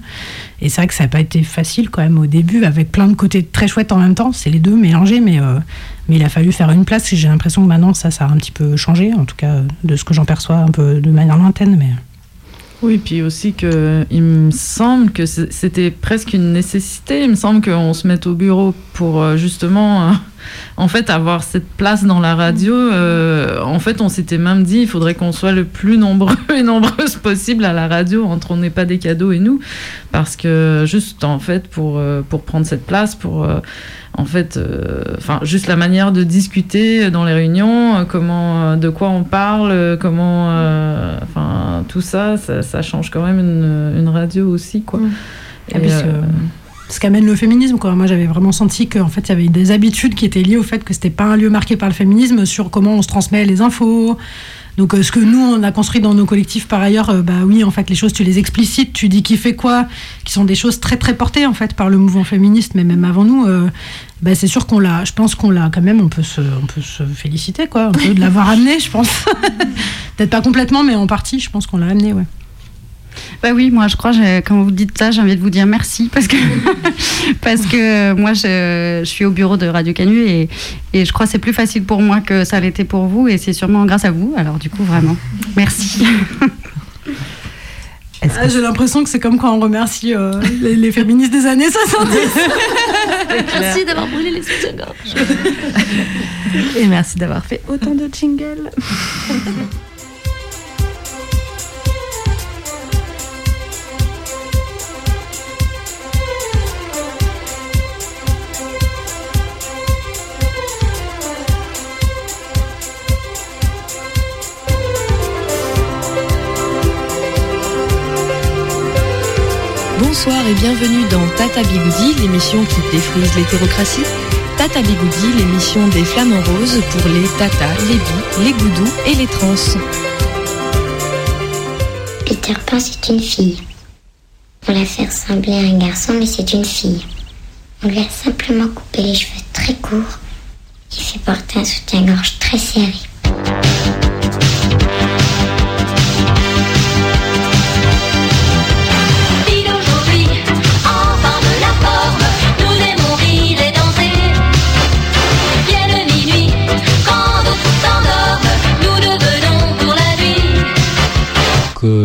Et c'est vrai que ça n'a pas été facile quand même au début, avec plein de côtés très chouettes en même temps. C'est les deux mélangés, mais, euh, mais il a fallu faire une place. Et j'ai l'impression que maintenant, ça, ça a un petit peu changé, en tout cas de ce que j'en perçois un peu de manière lointaine. Mais... Oui, puis aussi que il me semble que c'était presque une nécessité. Il me semble qu'on se mette au bureau pour euh, justement, euh, en fait, avoir cette place dans la radio. Euh, en fait, on s'était même dit, il faudrait qu'on soit le plus nombreux et nombreuses possible à la radio entre on n'est pas des cadeaux et nous, parce que juste en fait pour euh, pour prendre cette place, pour euh, en fait, euh, enfin juste la manière de discuter dans les réunions, euh, comment, euh, de quoi on parle, comment, euh, enfin tout ça, ça, ça change quand même une, une radio aussi quoi. Et puis, euh, ce, qu'amène le féminisme, quoi. Moi, j'avais vraiment senti qu'en fait, il y avait des habitudes qui étaient liées au fait que c'était pas un lieu marqué par le féminisme sur comment on se transmet les infos. Donc, ce que nous, on a construit dans nos collectifs par ailleurs, bah oui, en fait, les choses, tu les explicites, tu dis qui fait quoi, qui sont des choses très, très portées, en fait, par le mouvement féministe, mais même avant nous, euh, bah, c'est sûr qu'on l'a, je pense qu'on l'a quand même, on peut se, on peut se féliciter, quoi, un peu de l'avoir amené, je pense. Peut-être pas complètement, mais en partie, je pense qu'on l'a amené, ouais. Bah oui, moi je crois, quand vous dites ça, j'ai envie de vous dire merci parce que, parce que moi je, je suis au bureau de Radio Canu et, et je crois que c'est plus facile pour moi que ça l'était pour vous et c'est sûrement grâce à vous. Alors du coup, vraiment, merci. Ah, J'ai l'impression que c'est comme quand on remercie euh, les, les féministes des années 70. Merci d'avoir brûlé les soutiens-gorge. Et merci d'avoir fait autant de jingles. Bonsoir et bienvenue dans Tata Bigoudi, l'émission qui défrise l'hétérocratie. Tata Bigoudi, l'émission des flamants roses pour les tatas, les bi, les goudous et les trans. Peter Pan, c'est une fille. On l'a fait ressembler à un garçon, mais c'est une fille. On lui a simplement coupé les cheveux très courts. Il fait porter un soutien-gorge très serré.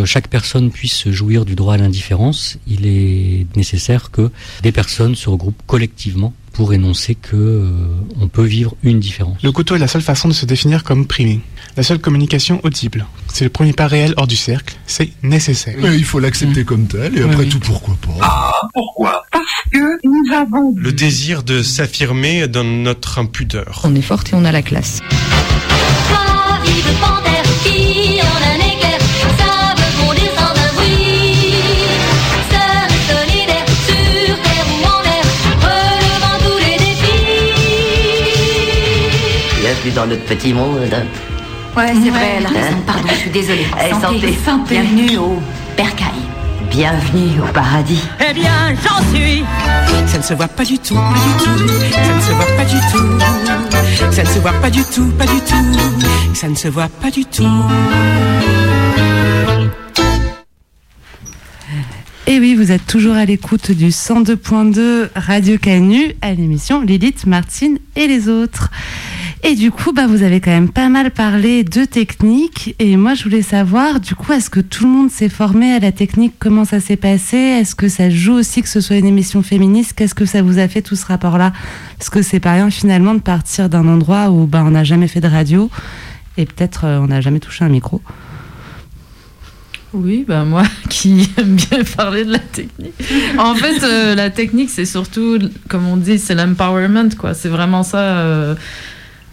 Que chaque personne puisse jouir du droit à l'indifférence, il est nécessaire que des personnes se regroupent collectivement pour énoncer que euh, on peut vivre une différence. Le couteau est la seule façon de se définir comme primé. La seule communication audible. C'est le premier pas réel hors du cercle. C'est nécessaire. Mais il faut l'accepter comme tel, et après oui. tout, pourquoi pas Ah, pourquoi? Parce que nous avons Le désir de s'affirmer dans notre impudeur. On est forte et on a la classe. Vive Dans notre petit monde. Ouais, c'est vrai, elle a raison. Pardon, je suis désolée. Eh, santé. santé. Bienvenue au bercail. Bienvenue au paradis. Eh bien, j'en suis. Ça ne se voit pas du tout, pas du tout. Ça ne se voit pas du tout. Ça ne se voit pas du tout, pas du tout. Ça ne se voit pas du tout. Et oui, vous êtes toujours à l'écoute du 102.2 Radio Canu à l'émission Lilith, Martine et les autres. Et du coup, bah, vous avez quand même pas mal parlé de technique. Et moi, je voulais savoir, du coup, est-ce que tout le monde s'est formé à la technique? Comment ça s'est passé? Est-ce que ça joue aussi que ce soit une émission féministe? Qu'est-ce que ça vous a fait tout ce rapport-là? Parce que c'est pas rien finalement de partir d'un endroit où bah, on n'a jamais fait de radio et peut-être euh, on n'a jamais touché un micro. Oui, bah moi qui aime bien parler de la technique. En fait, euh, la technique, c'est surtout, comme on dit, c'est l'empowerment, quoi. C'est vraiment ça. euh,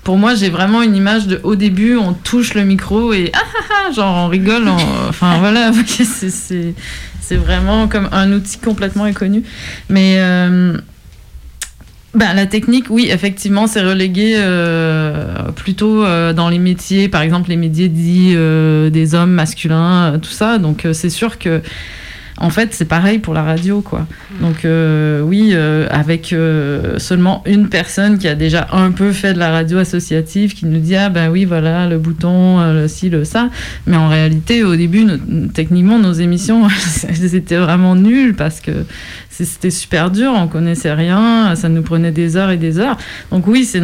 pour moi, j'ai vraiment une image de au début, on touche le micro et ah ah ah, genre on rigole. on- Enfin voilà, c'est- vraiment comme un outil complètement inconnu. Mais euh, ben, la technique, oui, effectivement, c'est relégué euh, plutôt euh, dans les métiers, par exemple les métiers dits des hommes masculins, tout ça. Donc c'est sûr que, en fait, c'est pareil pour la radio, quoi. Donc euh, oui, euh, avec euh, seulement une personne qui a déjà un peu fait de la radio associative, qui nous dit ah ben oui, voilà le bouton, le ci, le ça. Mais en réalité, au début, techniquement, nos émissions, étaient vraiment nulles parce que c'était super dur, on connaissait rien, ça nous prenait des heures et des heures. Donc oui, c'est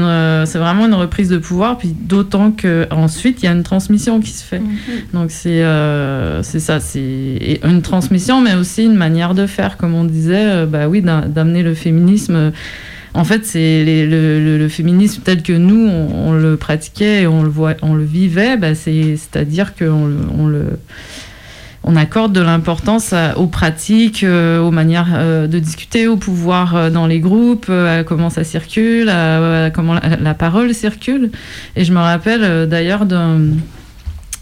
c'est vraiment une reprise de pouvoir, puis d'autant qu'ensuite, il y a une transmission qui se fait. Donc c'est euh, c'est ça, c'est une transmission, mais aussi une manière de faire, comme on disait, euh, bah oui, d'am- d'amener le féminisme. euh, En fait, c'est le, le- le féminisme tel que nous, on, on le pratiquait et on le, voit, on le vivait, bah c'est- c'est-à-dire qu'on le, on le on accorde de l'importance aux pratiques, euh, aux manières euh, de discuter, au pouvoir euh, dans les groupes, à comment ça circule, à, comment la, parole circule. Et je me rappelle d'ailleurs d'un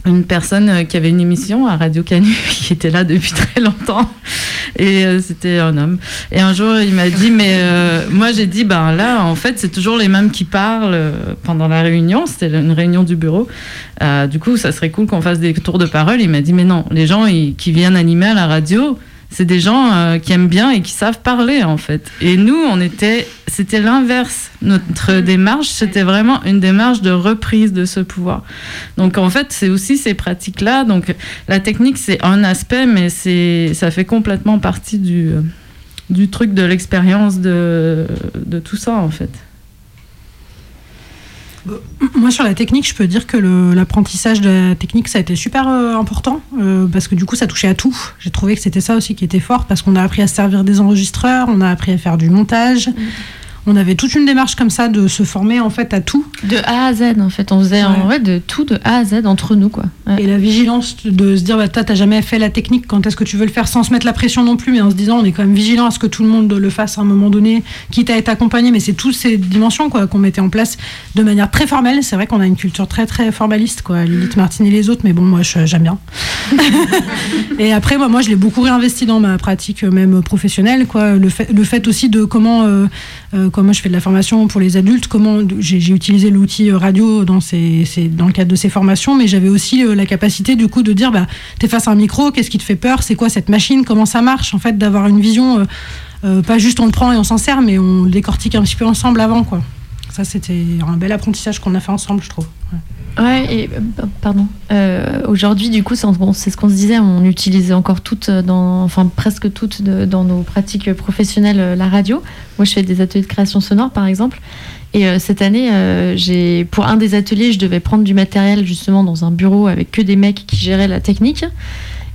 une personne euh, qui avait une émission à Radio Canu qui était là depuis très longtemps. Et euh, c'était un homme. Et un jour il m'a dit mais euh, moi j'ai dit ben là en fait c'est toujours les mêmes qui parlent pendant la réunion. C'était une réunion du bureau. Du coup ça serait cool qu'on fasse des tours de parole. Il m'a dit mais non les gens qui viennent animer à la radio c'est des gens euh, qui aiment bien et qui savent parler en fait. Et nous, on était, c'était l'inverse. Notre démarche, c'était vraiment une démarche de reprise de ce pouvoir. Donc en fait, c'est aussi ces pratiques-là. Donc la technique, c'est un aspect, mais c'est, ça fait complètement partie du, du truc de l'expérience de, de tout ça en fait. Moi, sur la technique, je peux dire que l'apprentissage de la technique, ça a été super euh, important euh, parce que du coup, ça touchait à tout. J'ai trouvé que c'était ça aussi qui était fort parce qu'on a appris à se servir des enregistreurs, on a appris à faire du montage. On avait toute une démarche comme ça de se former en fait à tout. De A à Z, en fait. On faisait en vrai de tout de A à Z entre nous, quoi. Et la vigilance de se dire, bah, t'as jamais fait la technique, quand est-ce que tu veux le faire sans se mettre la pression non plus, mais en se disant, on est quand même vigilant à ce que tout le monde le fasse à un moment donné, quitte à être accompagné, mais c'est toutes ces dimensions quoi, qu'on mettait en place de manière très formelle. C'est vrai qu'on a une culture très très formaliste, quoi, Lilith Martine et les autres, mais bon, moi, je- j'aime bien. et après, moi, moi, je l'ai beaucoup réinvesti dans ma pratique, même professionnelle, quoi. Le fait, le fait aussi de comment, euh, euh, comment je fais de la formation pour les adultes, comment j'ai utilisé l'outil euh, radio dans, le cadre de ces formations, mais j'avais aussi euh, la capacité du coup de dire, bah, t'es face à un micro, qu'est-ce qui te fait peur, c'est quoi cette machine, comment ça marche, en fait, d'avoir une vision, euh, pas juste on le prend et on s'en sert, mais on le décortique un petit peu ensemble avant, quoi. Ça, c'était un bel apprentissage qu'on a fait ensemble, je trouve. Ouais, et euh, pardon. Euh, Aujourd'hui, du coup, c'est ce qu'on se disait, on utilisait encore toutes, euh, enfin presque toutes dans nos pratiques professionnelles la radio. Moi, je fais des ateliers de création sonore, par exemple. Et cette année, pour un des ateliers, je devais prendre du matériel justement dans un bureau avec que des mecs qui géraient la technique.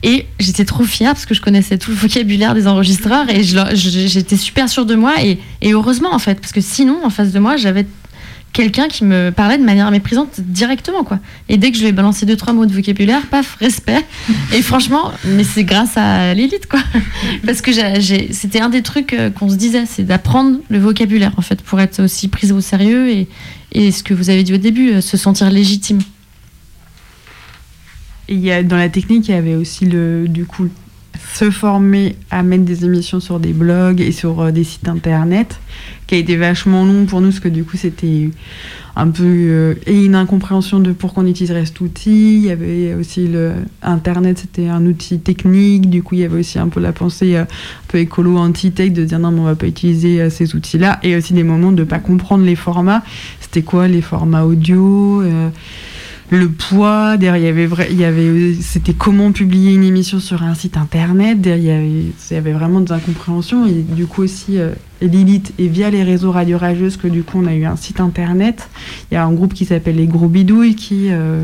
Et j'étais trop fière parce que je connaissais tout le vocabulaire des enregistreurs et j'étais super sûre de moi. Et heureusement, en fait, parce que sinon, en face de moi, j'avais quelqu'un qui me parlait de manière méprisante directement quoi. Et dès que je lui ai balancé deux trois mots de vocabulaire, paf, respect. Et franchement, mais c'est grâce à l'élite quoi. Parce que c'était un des trucs euh, qu'on se disait, c'est d'apprendre le vocabulaire en fait pour être aussi prise au sérieux et, et ce que vous avez dit au début, euh, se sentir légitime. Et il y a, dans la technique, il y avait aussi le, du coup, se former à mettre des émissions sur des blogs et sur euh, des sites internet, qui a été vachement long pour nous, parce que du coup, c'était un peu euh, et une incompréhension de pourquoi on utiliserait cet outil. Il y avait aussi le Internet, c'était un outil technique. Du coup, il y avait aussi un peu la pensée euh, un peu écolo, anti-tech, de dire non, mais on va pas utiliser ces outils-là. Et aussi des moments de pas comprendre les formats. C'était quoi les formats audio le poids, derrière, il y avait, c'était comment publier une émission sur un site internet, derrière, il y avait, vraiment des incompréhensions, et du coup aussi, euh, Lilith, et via les réseaux Radio Rageuses, que du coup, on a eu un site internet, il y a un groupe qui s'appelle Les Gros Bidouilles, qui euh,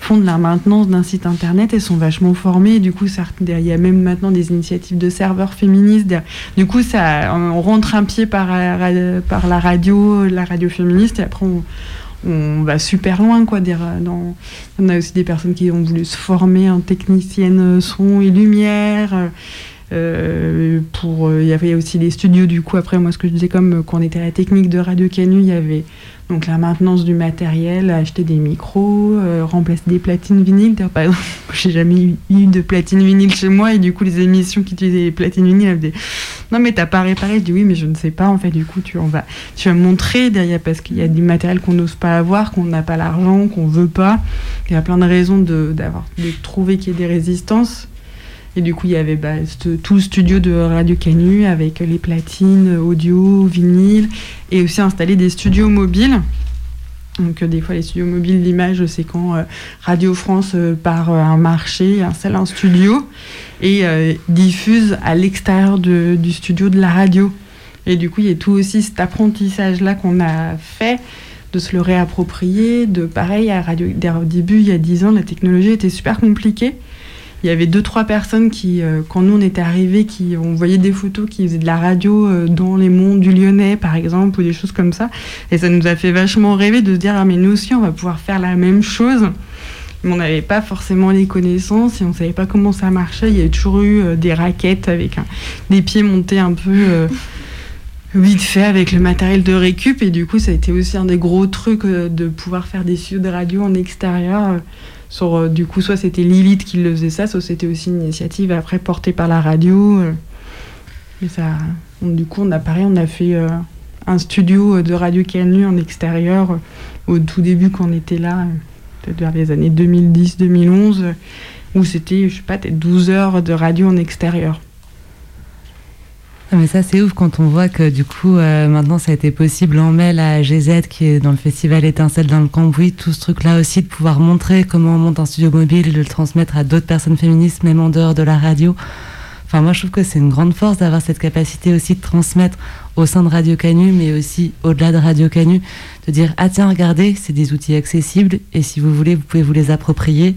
font de la maintenance d'un site internet, et sont vachement formés, du coup, il y a même maintenant des initiatives de serveurs féministes, du coup, ça, on rentre un pied par, la- par la radio, la radio féministe, et après, on, on va super loin quoi dire, euh, on a aussi des personnes qui ont voulu se former en technicienne son et lumière euh, pour euh, il y avait aussi les studios du coup après moi ce que je disais comme euh, quand on était à la technique de Radio Canu il y avait donc la maintenance du matériel acheter des micros remplacer des platines vinyles. Par exemple j'ai jamais eu, de platine vinyle chez moi et du coup les émissions qui utilisaient les platines vinyles me disaient non mais t'as pas réparé. Je dis oui mais je ne sais pas en fait du coup tu en vas tu vas montrer derrière parce qu'il y a du matériel qu'on n'ose pas avoir qu'on n'a pas l'argent qu'on veut pas. Il y a plein de raisons d'avoir de trouver qu'il y ait des résistances et du coup il y avait bah, tout le studio de Radio Canu avec les platines audio vinyle et aussi installer des studios mobiles. Donc euh, des fois les studios mobiles l'image c'est quand euh, Radio France euh, part un marché installe un studio et diffuse à l'extérieur du studio de la radio. Et du coup il y a tout aussi cet apprentissage là qu'on a fait de se le réapproprier. De pareil à radio au début il y a 10 ans la technologie était super compliquée il y avait deux trois personnes qui euh, quand nous on était arrivés qui on voyait des photos qui faisaient de la radio euh, dans les monts du Lyonnais par exemple ou des choses comme ça. Et ça nous a fait vachement rêver de se dire ah mais nous aussi on va pouvoir faire la même chose. Mais on n'avait pas forcément les connaissances et on savait pas comment ça marchait. Il y avait toujours eu euh, des raquettes avec des pieds montés un peu vite fait avec le matériel de récup. Et du coup ça a été aussi un des gros trucs de pouvoir faire des studios de radio en extérieur euh, du coup soit c'était Lilith qui le faisait ça soit c'était aussi une initiative après portée par la radio. Et ça du coup on a on a fait euh, un studio de radio Canu en extérieur euh, au tout début quand on était là peut-être vers les années 2010-2011 euh, où c'était je sais pas peut-être 12 heures de radio en extérieur mais ça, c'est ouf quand on voit que du coup, euh, maintenant, ça a été possible en mai, à GZ, qui est dans le festival Étincelle dans le Cambouis, tout ce truc-là aussi, de pouvoir montrer comment on monte un studio mobile et de le transmettre à d'autres personnes féministes, même en dehors de la radio. Enfin, moi, je trouve que c'est une grande force d'avoir cette capacité aussi de transmettre au sein de Radio Canu, mais aussi au-delà de Radio Canu, de dire ah tiens, regardez, c'est des outils accessibles et si vous voulez, vous pouvez vous les approprier.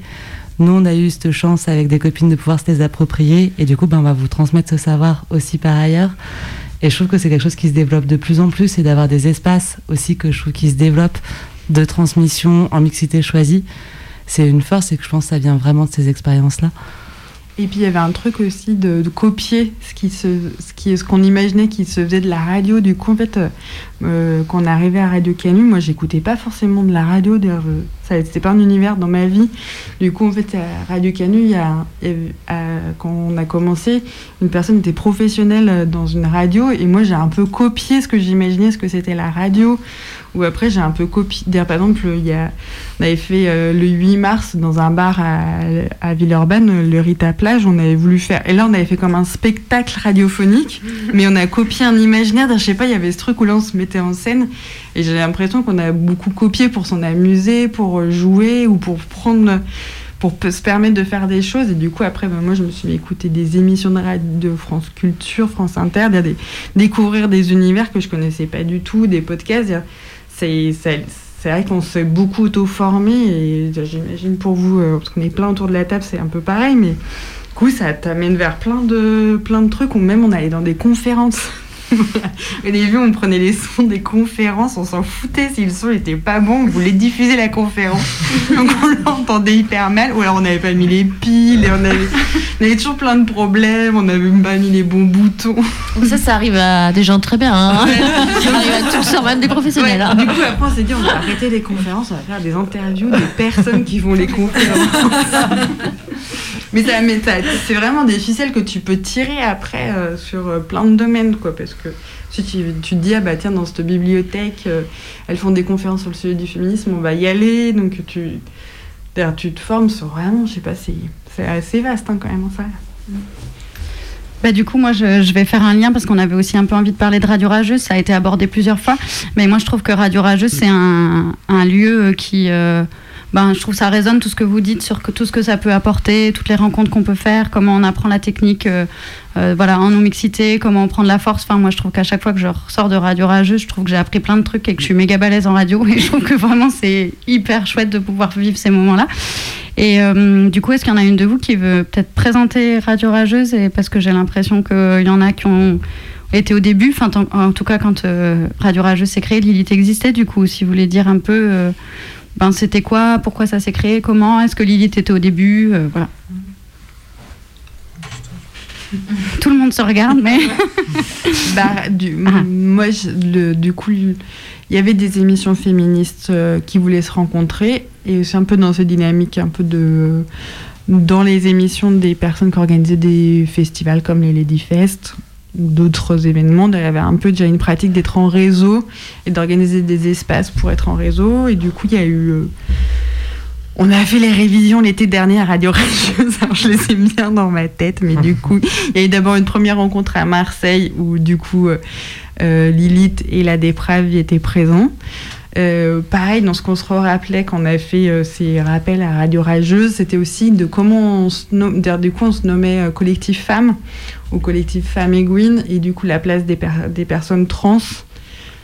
Nous, on a eu cette chance avec des copines de pouvoir se les approprier et du coup, ben, on va vous transmettre ce savoir aussi par ailleurs. Et je trouve que c'est quelque chose qui se développe de plus en plus et d'avoir des espaces aussi que je trouve qui se développent de transmission en mixité choisie. C'est une force et je pense que ça vient vraiment de ces expériences-là. Et puis il y avait un truc aussi de, copier ce qui se, ce ce qu'on imaginait qui se faisait de la radio. Du coup, en fait, euh, euh, quand on arrivait à Radio Canu, moi, j'écoutais pas forcément de la radio. C'était pas un univers dans ma vie. Du coup, en fait, à Radio Canu, euh, quand on a commencé, une personne était professionnelle euh, dans une radio, et moi, j'ai un peu copié ce que j'imaginais, ce que c'était la radio. Ou après, j'ai un peu copié. D'ailleurs, par exemple, il y a, on avait fait euh, le 8 mars dans un bar à, à Villeurbanne, le Rita Plage. On avait voulu faire. Et là, on avait fait comme un spectacle radiophonique, mais on a copié un imaginaire. Je sais pas, il y avait ce truc où là, on se mettait en scène. Et j'ai l'impression qu'on a beaucoup copié pour s'en amuser, pour euh, jouer ou pour prendre. Pour se permettre de faire des choses. Et du coup, après, ben, moi, je me suis écouter des émissions de France Culture, France Inter, des- découvrir des univers que je connaissais pas du tout, des podcasts. c'est vrai qu'on s'est beaucoup auto-formé et j'imagine pour vous, euh, parce qu'on est plein autour de la table, c'est un peu pareil, mais du coup, ça t'amène vers plein de, plein de trucs, ou même on allait dans des conférences. Au début, on prenait les sons des conférences, on s'en foutait si le son était pas bon, on voulait diffuser la conférence. Donc on l'entendait hyper mal, ou alors on n'avait pas mis les piles, et on avait, on avait toujours plein de problèmes, on n'avait même pas mis les bons boutons. Ça, ça arrive à des gens très bien. Hein. ça arrive à tous, ça même des professionnels. Ouais, hein. Du coup, après, on s'est dit, on va arrêter les conférences, on va faire des interviews des personnes qui font les conférences. mais c'est vraiment des ficelles que tu peux tirer après euh, sur euh, plein de domaines, quoi. Parce que si tu, te dis, ah bah tiens, dans cette bibliothèque, euh, elles font des conférences sur le sujet du féminisme, on va y aller. Donc tu, tu te formes sur vraiment, je sais pas, c'est c'est assez vaste hein, quand même, ça. Bah, du coup, moi, je, vais faire un lien parce qu'on avait aussi un peu envie de parler de Radio Rageuse. Ça a été abordé plusieurs fois. Mais moi, je trouve que Radio Rageuse, c'est un, lieu qui. Ben, je trouve ça résonne tout ce que vous dites sur tout ce que ça peut apporter, toutes les rencontres qu'on peut faire, comment on apprend la technique euh, euh, voilà, en non-mixité, comment on prend de la force. Enfin, moi, je trouve qu'à chaque fois que je ressors de Radio Rageuse, je trouve que j'ai appris plein de trucs et que je suis méga balèze en radio. Et je trouve que vraiment, c'est hyper chouette de pouvoir vivre ces moments-là. Et euh, du coup, est-ce qu'il y en a une de vous qui veut peut-être présenter Radio Rageuse et Parce que j'ai l'impression qu'il y en a qui ont été au début, enfin, en tout cas, quand Radio Rageuse s'est créée, Lilith existait. Du coup, si vous voulez dire un peu, ben, c'était quoi, pourquoi ça s'est créé, comment, est-ce que Lilith était au début, euh, voilà. Tout le monde se regarde, mais. Bah, du, Moi, je- le- du coup, il y avait des émissions féministes euh, qui voulaient se rencontrer et aussi un peu dans cette dynamique, un peu de. Dans les émissions des personnes qui organisaient des festivals comme les Lady Fest d'autres événements, il y avait un peu déjà une pratique d'être en réseau et d'organiser des espaces pour être en réseau. Et du coup, il y a eu. euh, on a fait les révisions l'été dernier à Radio alors je les ai bien dans ma tête, mais du coup, il y a eu d'abord une première rencontre à Marseille où du coup euh, euh, Lilith et la Déprave y étaient présents. Euh, pareil, dans ce qu'on se rappelait quand on a fait euh, ces rappels à Radio Rageuse, c'était aussi de comment on se d'ailleurs, du coup on se nommait euh, collectif femmes ou collectif femmes aiguines et du coup la place des, per- des personnes trans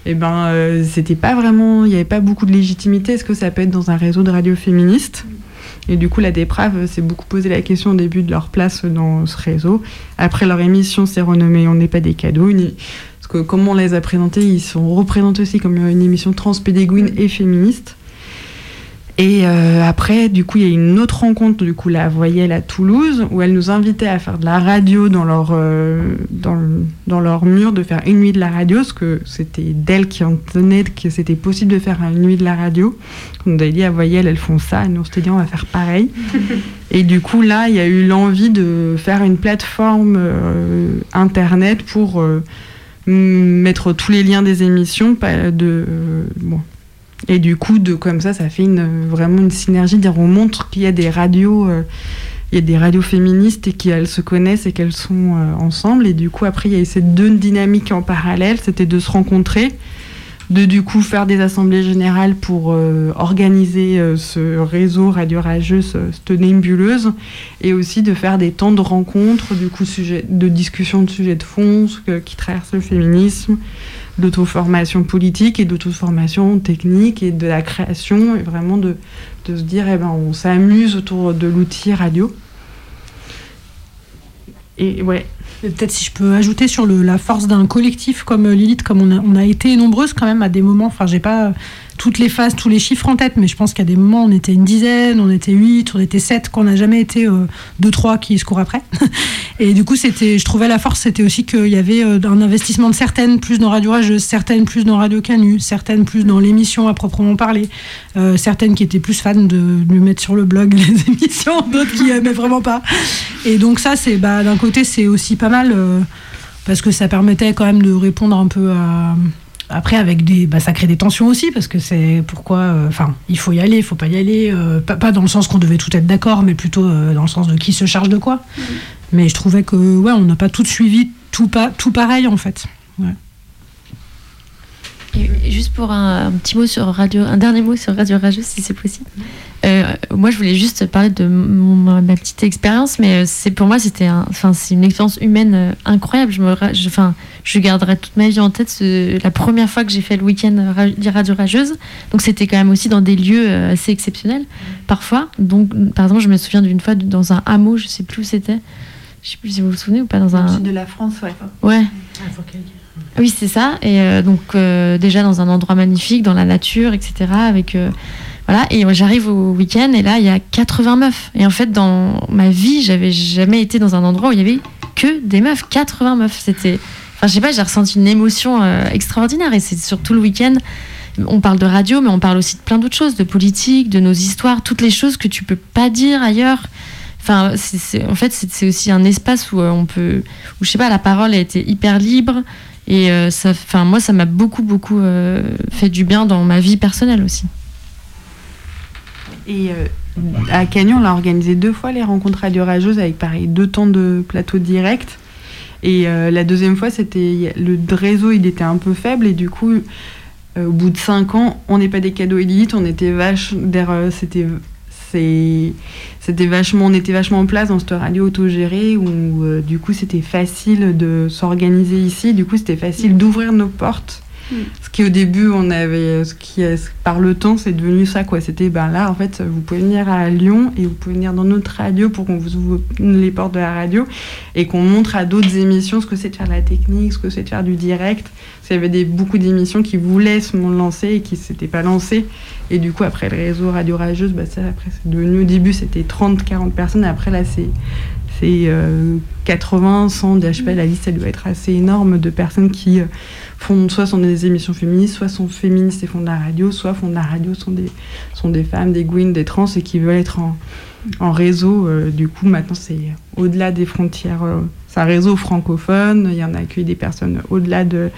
eh ben, c'était pas vraiment, il n'y avait pas beaucoup de légitimité. Est-ce que ça peut être dans un réseau de radio féministe? Et du coup, la Déprave s'est beaucoup posé la question au début de leur place dans ce réseau. Après, leur émission s'est renommée On n'est pas des cadeaux. Une- Parce que, comme on les a présentés, ils sont représentés aussi comme une émission transpédéguine et féministe. Et euh, après, du coup, il y a eu une autre rencontre, du coup, la Voyelle à Toulouse, où elle nous invitait à faire de la radio dans leur, euh, dans, le- dans leur mur, de faire une nuit de la radio, parce que c'était d'elle qui en tenait que c'était possible de faire une nuit de la radio. On nous avait dit à Voyelle, elles font ça, et nous on s'était dit, on va faire pareil. Et du coup, là, il y a eu l'envie de faire une plateforme euh, internet pour mettre tous les liens des émissions. De, euh. Et du coup, de, comme ça, ça fait une, vraiment une synergie. Dire, on montre qu'il y a des radios, euh, il y a des radios féministes et qu'elles se connaissent et qu'elles sont euh, ensemble. Et du coup, après, il y a eu ces deux dynamiques en parallèle. C'était de se rencontrer, de du coup faire des assemblées générales pour euh, organiser euh, ce réseau Radio Rageuse, euh, cette nébuleuse, et aussi de faire des temps de rencontres, du coup, de discussion de sujets de fond que- qui traversent le féminisme, d'auto-formation politique et d'auto-formation technique et de la création, et vraiment de, de se dire, eh ben, on s'amuse autour de l'outil radio. Et ouais. Peut-être si je peux ajouter sur la force d'un collectif comme euh, Lilith, comme on a, on a été nombreuses quand même à des moments, enfin j'ai pas toutes les phases, tous les chiffres en tête, mais je pense qu'à des moments on était une dizaine, on était huit, on était sept, qu'on n'a jamais été euh, deux, trois qui se courent après. Et du coup, c'était, je trouvais la force, c'était aussi qu'il y avait euh, un investissement de certaines plus dans Radio Rageuse, certaines plus dans Radio Canu, certaines plus dans l'émission à proprement parler, euh, certaines qui étaient plus fans de, lui mettre sur le blog les émissions, d'autres qui aimaient vraiment pas. Et donc ça, c'est bah, d'un côté, c'est aussi pas mal parce que ça permettait quand même de répondre un peu à après avec des bah, ça crée des tensions aussi parce que c'est pourquoi euh, enfin il faut y aller il faut pas y aller euh, pas, pas dans le sens qu'on devait tout être d'accord mais plutôt euh, dans le sens de qui se charge de quoi. Mais je trouvais que ouais on n'a pas tout suivi tout pas tout pareil en fait. Ouais. Et juste pour un, un petit mot sur radio, un dernier mot sur Radio Rageuse, si c'est possible. Euh, moi, je voulais juste parler de mon- ma, petite expérience, mais euh, c'est pour moi, c'était, un- enfin, c'est une expérience humaine euh, incroyable. Je me, je- enfin, je garderai toute ma vie en tête ce- la première fois que j'ai fait le week-end Radio Rageuse. Donc, c'était quand même aussi dans des lieux assez exceptionnels, parfois. Donc, par exemple, je me souviens d'une fois dans un hameau, je sais plus où c'était. Je sais plus si vous vous souvenez ou pas dans un. sud de la France, ouais. Ouais. Oui, c'est ça. Et euh, donc, euh, déjà dans un endroit magnifique, dans la nature, etc. Avec, euh, voilà. Et j'arrive au week-end et là, il y a 80 meufs. Et en fait, dans ma vie, j'avais jamais été dans un endroit où il y avait que des meufs, 80 meufs. C'était. Enfin, je sais pas, j'ai ressenti une émotion extraordinaire. Et c'est surtout le week-end. On parle de radio, mais on parle aussi de plein d'autres choses, de politique, de nos histoires, toutes les choses que tu peux pas dire ailleurs. Enfin, c'est- en fait, c'est aussi un espace où euh, on peut, où je sais pas, la parole a été hyper libre et euh, ça, enfin, moi, ça m'a beaucoup, beaucoup euh, fait du bien dans ma vie personnelle aussi. Et à Cagnon, on a organisé deux fois les rencontres radio rageuses avec pareil deux temps de plateau direct. Et la deuxième fois, c'était le réseau, il était un peu faible et du coup, au bout de 5 ans, on n'est pas des cadeaux élites, on était vache, c'était c'était vachement on était vachement en place dans cette radio autogérée où euh, du coup c'était facile de s'organiser ici. Du coup c'était facile d'ouvrir nos portes ce qui au début on avait ce qui par le temps c'est devenu ça quoi. C'était ben là en fait vous pouvez venir à Lyon et vous pouvez venir dans notre radio pour qu'on vous ouvre les portes de la radio et qu'on montre à d'autres émissions ce que c'est de faire de la technique ce que c'est de faire du direct. Qu'il y avait des, beaucoup d'émissions qui voulaient se lancer et qui s'étaient pas lancées. Et du coup après le réseau Radio Rageuse bah ça après c'est devenu au début c'était 30 40 personnes. Après là c'est c'est euh, 80, 100, je la liste elle doit être assez énorme de personnes qui euh, font soit sont des émissions féministes, soit sont féministes et font de la radio, soit font de la radio, sont des, femmes, des gouines, des trans et qui veulent être en, réseau. euh, du coup, maintenant c'est au-delà des frontières. euh, c'est un réseau francophone, il y en a accueilli des personnes au-delà de,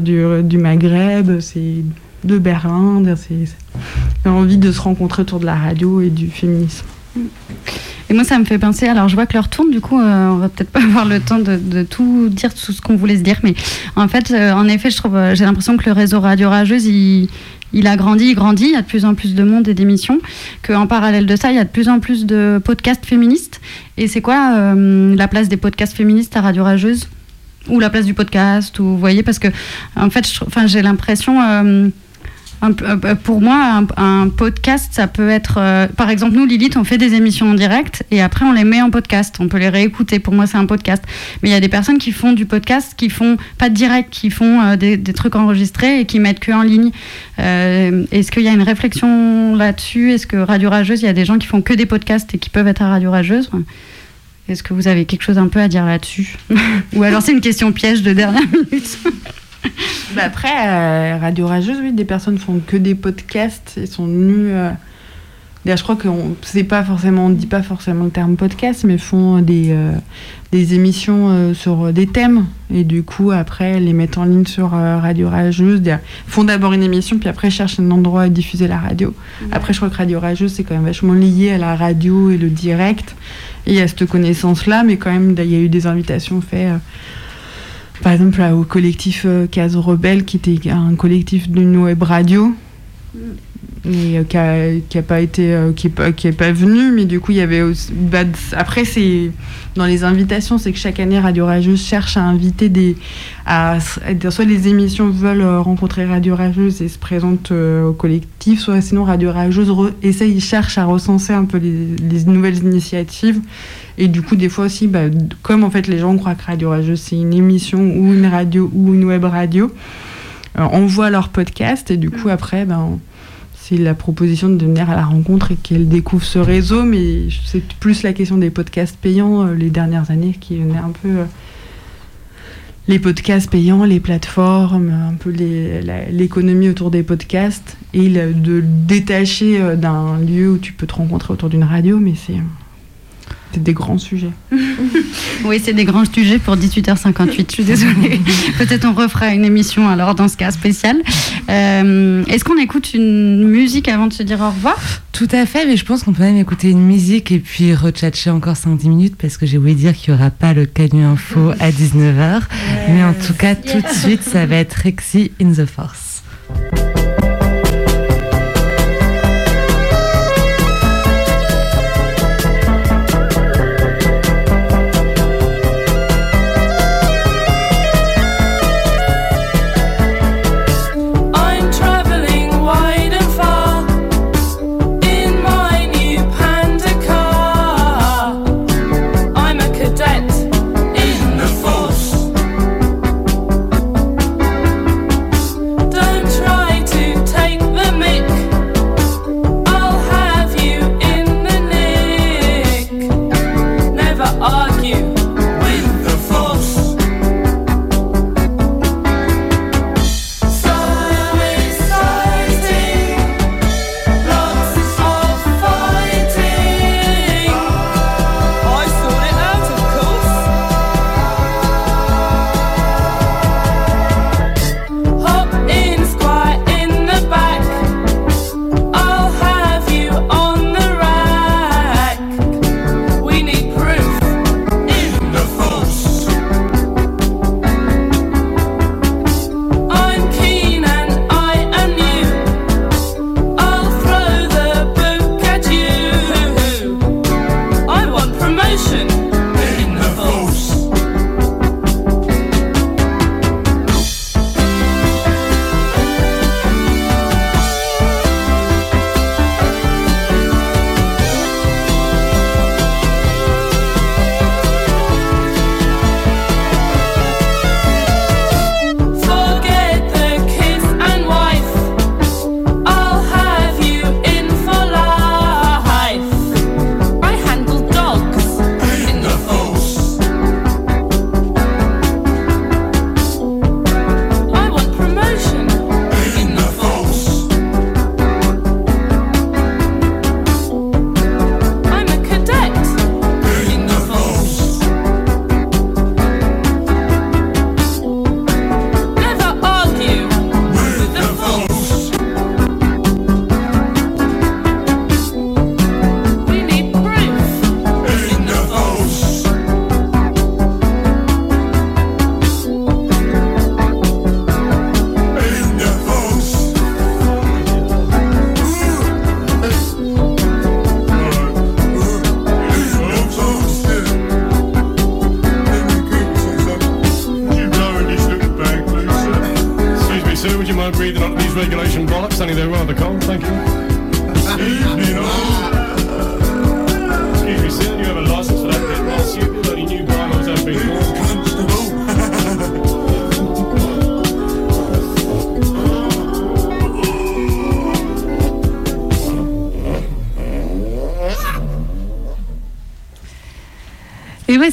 du, du Maghreb, c'est de Berlin, c'est envie de se rencontrer autour de la radio et du féminisme. Et moi, ça me fait penser. Alors, je vois que l'heure tourne, du coup, euh, on va peut-être pas avoir le temps de, tout dire, tout ce qu'on voulait se dire. Mais en fait, euh, en effet, euh, j'ai l'impression que le réseau Radio Rageuse, il, il a grandi, il grandit. Il y a de plus en plus de monde et d'émissions. Qu'en parallèle de ça, il y a de plus en plus de podcasts féministes. Et c'est quoi euh, la place des podcasts féministes à Radio Rageuse? Ou la place du podcast Ou vous voyez, parce que en fait, j'ai l'impression. Euh, euh, pour moi, un, podcast, ça peut être. euh, par exemple, nous, Lilith, on fait des émissions en direct et après, on les met en podcast. On peut les réécouter. Pour moi, c'est un podcast. Mais il y a des personnes qui font du podcast, qui font pas de direct, qui font euh, des, trucs enregistrés et qui mettent que en ligne. Est-ce qu'il y a une réflexion là-dessus? Est-ce que Radio Rageuse, il y a des gens qui font que des podcasts et qui peuvent être à Radio Rageuse? Est-ce que vous avez quelque chose un peu à dire là-dessus? Ou alors c'est une question piège de dernière minute Bah après, euh, Radio Rageuse, oui, des personnes font que des podcasts et sont venues. euh, d'ailleurs, je crois qu'on c'est pas forcément, on dit pas forcément le terme podcast, mais font des, euh, des émissions euh, sur des thèmes et du coup après les mettent en ligne sur Radio Rageuse. Font d'abord une émission puis après cherchent un endroit à diffuser la radio. Après, je crois que Radio Rageuse c'est quand même vachement lié à la radio et le direct et a cette connaissance là, mais quand même il y a eu des invitations faites. Par exemple au collectif euh, Case Rebelle qui était un collectif d'une web radio et euh, qui, a, qui a pas été euh, qui est pas qui est pas venu mais du coup il y avait aussi, bah, après c'est dans les invitations c'est que chaque année Radio Rageuse cherche à inviter des à, soit les émissions veulent euh, rencontrer Radio Rageuse et se présentent au collectif soit sinon Radio Rageuse essaye cherche à recenser un peu les, les nouvelles initiatives. Et du coup des fois aussi bah, comme en fait les gens croient que Radio Rageuse c'est une émission ou une radio ou une web radio euh, envoient leur podcast et du coup après ben c'est la proposition de venir à la rencontre et qu'elle découvre ce réseau, mais c'est plus la question des podcasts payants euh, les dernières années qui venaient un peu. euh, les podcasts payants, les plateformes, un peu l'économie autour des podcasts et le- de détacher euh, d'un lieu où tu peux te rencontrer autour d'une radio, mais c'est c'est des grands sujets. Oui, c'est des grands sujets pour 18h58. Je suis désolée. Peut-être on refera une émission alors dans ce cas spécial. Euh, Est-ce qu'on écoute une musique avant de se dire au revoir? Tout à fait, mais je pense qu'on peut même écouter une musique et puis rechatcher encore 5-10 minutes parce que j'ai oublié de dire qu'il n'y aura pas le Canu Info à 19h. Mais en tout cas, tout de suite, ça va être Rexy in the Force.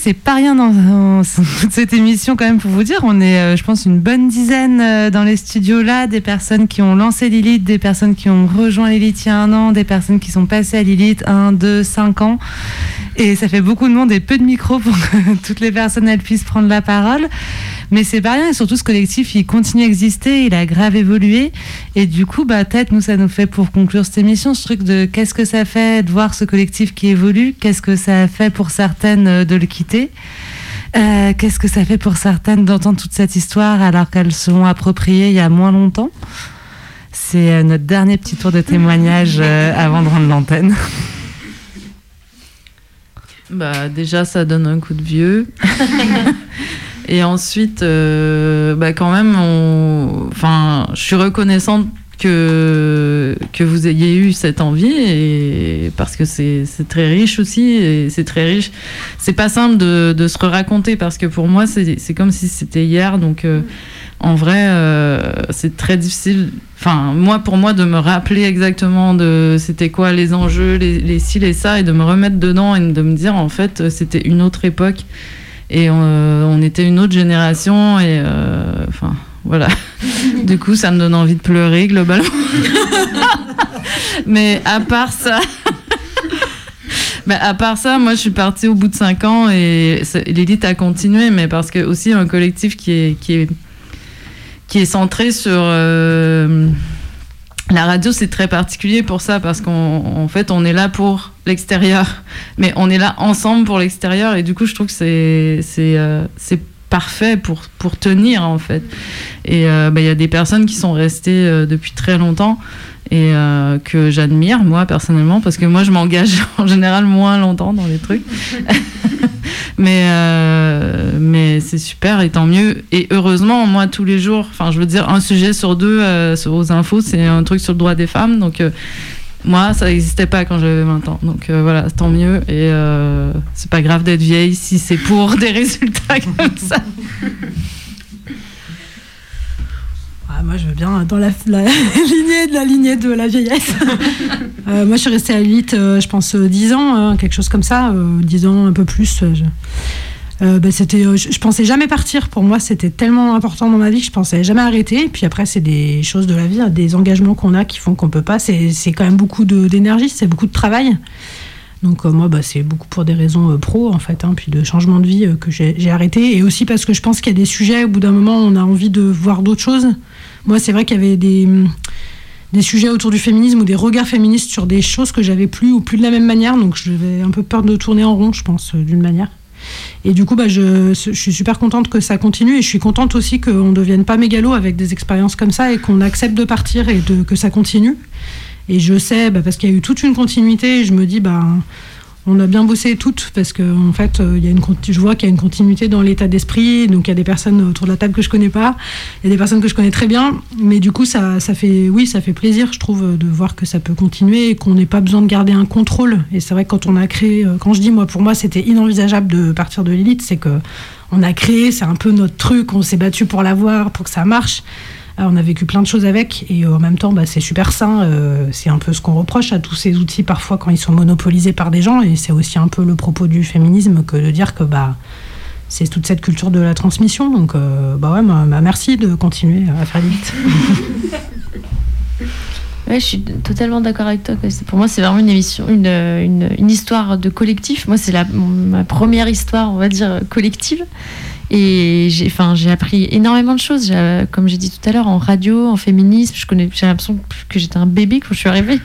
C'est pas rien dans, cette émission quand même pour vous dire. On est, euh, je pense, une bonne dizaine euh, dans les studios là, des personnes qui ont lancé Lilith, des personnes qui ont rejoint Lilith il y a un an, des personnes qui sont passées à Lilith un, deux, cinq ans. Et ça fait beaucoup de monde et peu de micros pour que toutes les personnes puissent prendre la parole. Mais c'est pas rien et surtout ce collectif il continue à exister, il a grave évolué et du coup bah peut-être nous ça nous fait pour conclure cette émission ce truc de qu'est-ce que ça fait de voir ce collectif qui évolue, qu'est-ce que ça fait pour certaines euh, de le quitter. Euh, qu'est-ce que ça fait pour certaines d'entendre toute cette histoire alors qu'elles se l'ont appropriée il y a moins longtemps C'est euh, notre dernier petit tour de témoignage euh, avant de rendre l'antenne. Bah, déjà, ça donne un coup de vieux. Et ensuite, euh, bah, quand même, on... enfin, je suis reconnaissante que, que vous ayez eu cette envie et parce que c'est c'est très riche aussi et c'est très riche. C'est pas simple de, de se raconter parce que pour moi, c'est c'est comme si c'était hier. Donc, euh, en vrai, euh, c'est très difficile. Enfin, moi, pour moi, de me rappeler exactement de c'était quoi les enjeux, les, les ci, les ça, et de me remettre dedans et de me dire, en fait, c'était une autre époque et euh, on était une autre génération et euh, enfin voilà. Du coup ça me donne envie de pleurer globalement. Mais à part ça bah, à part ça moi je suis partie au bout de 5 ans et l'élite a continué mais parce que aussi un collectif qui est qui est qui est centré sur euh, la radio, c'est très particulier pour ça parce qu'en en fait, on est là pour l'extérieur, mais on est là ensemble pour l'extérieur et du coup, je trouve que c'est c'est euh, parfait pour pour tenir en fait. Et euh, bah, il y a des personnes qui sont restées euh, depuis très longtemps et euh, que j'admire moi personnellement parce que moi, je m'engage en général moins longtemps dans les trucs. mais mais c'est super et tant mieux et heureusement moi tous les jours enfin je veux dire un sujet sur deux aux infos c'est un truc sur le droit des femmes donc moi ça n'existait pas quand j'avais 20 ans donc euh, voilà tant mieux et euh, c'est pas grave d'être vieille si c'est pour des résultats comme ça moi, je veux bien dans la, la lignée de la lignée de la vieillesse. Euh, moi, je suis restée à l'élite, euh, je pense, euh, 10 ans, hein, quelque chose comme ça, euh, 10 ans, un peu plus. euh, je... euh, bah, c'était, euh, je, pensais jamais partir. Pour moi, c'était tellement important dans ma vie que je pensais jamais arrêter. Et puis après, c'est des choses de la vie, hein, des engagements qu'on a qui font qu'on peut pas. C'est, c'est quand même beaucoup d'énergie, c'est beaucoup de travail. Donc euh, moi, bah, c'est beaucoup pour des raisons pro, en fait, hein, puis de changement de vie que j'ai arrêté. Et aussi parce que je pense qu'il y a des sujets, au bout d'un moment, on a envie de voir d'autres choses. Moi, c'est vrai qu'il y avait des, sujets autour du féminisme ou des regards féministes sur des choses que j'avais plus ou plus de la même manière. Donc j'avais un peu peur de tourner en rond, je pense, d'une manière. Et du coup, bah, je, je suis super contente que ça continue et je suis contente aussi qu'on ne devienne pas mégalo avec des expériences comme ça et qu'on accepte de partir et de, que ça continue. Et je sais, bah, parce qu'il y a eu toute une continuité, je me dis, bah, on a bien bossé toutes parce que en fait, euh, il y a une, je vois qu'il y a une continuité dans l'état d'esprit. Donc il y a des personnes autour de la table que je connais pas, il y a des personnes que je connais très bien, mais du coup ça, ça fait, oui, ça fait plaisir, je trouve, de voir que ça peut continuer et qu'on n'ait pas besoin de garder un contrôle. Et c'est vrai que quand on a créé, euh, quand je dis moi, pour moi, c'était inenvisageable de partir de l'élite, c'est que on a créé, c'est un peu notre truc, on s'est battu pour l'avoir, pour que ça marche. Euh, on a vécu plein de choses avec et euh, en même temps bah, c'est super sain. euh, c'est un peu ce qu'on reproche à tous ces outils parfois quand ils sont monopolisés par des gens et c'est aussi un peu le propos du féminisme que de dire que bah c'est toute cette culture de la transmission. Donc euh, bah ouais, bah, merci de continuer à faire vite. Ouais, je suis totalement d'accord avec toi. Pour moi, c'est vraiment une émission, une, une, histoire de collectif. Moi, c'est ma première histoire, on va dire, collective. Et j'ai, enfin, j'ai appris énormément de choses. J'ai- Comme j'ai dit tout à l'heure, en radio, en féminisme, je connais, j'ai l'impression que j'étais un bébé quand je suis arrivée.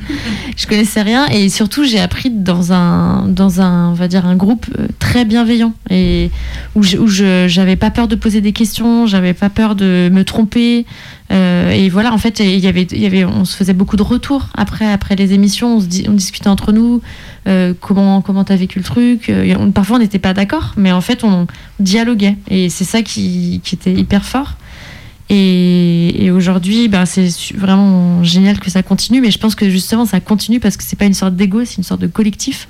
je connaissais rien. Et surtout, j'ai appris dans un, dans un, on va dire, un groupe euh, très bienveillant et où je, où je, j'avais pas peur de poser des questions, j'avais pas peur de me tromper. Euh, et voilà, en fait, il y avait, il y avait, on se faisait beaucoup de retours après, après les émissions. On discutait entre nous. Euh, comment, comment t'as vécu le truc Euh, on- Parfois, on n'était pas d'accord, mais en fait, on dialoguait. Et c'est ça qui, était hyper fort. Et, aujourd'hui, ben, c'est vraiment génial que ça continue, mais je pense que justement ça continue parce que c'est pas une sorte d'ego, c'est une sorte de collectif.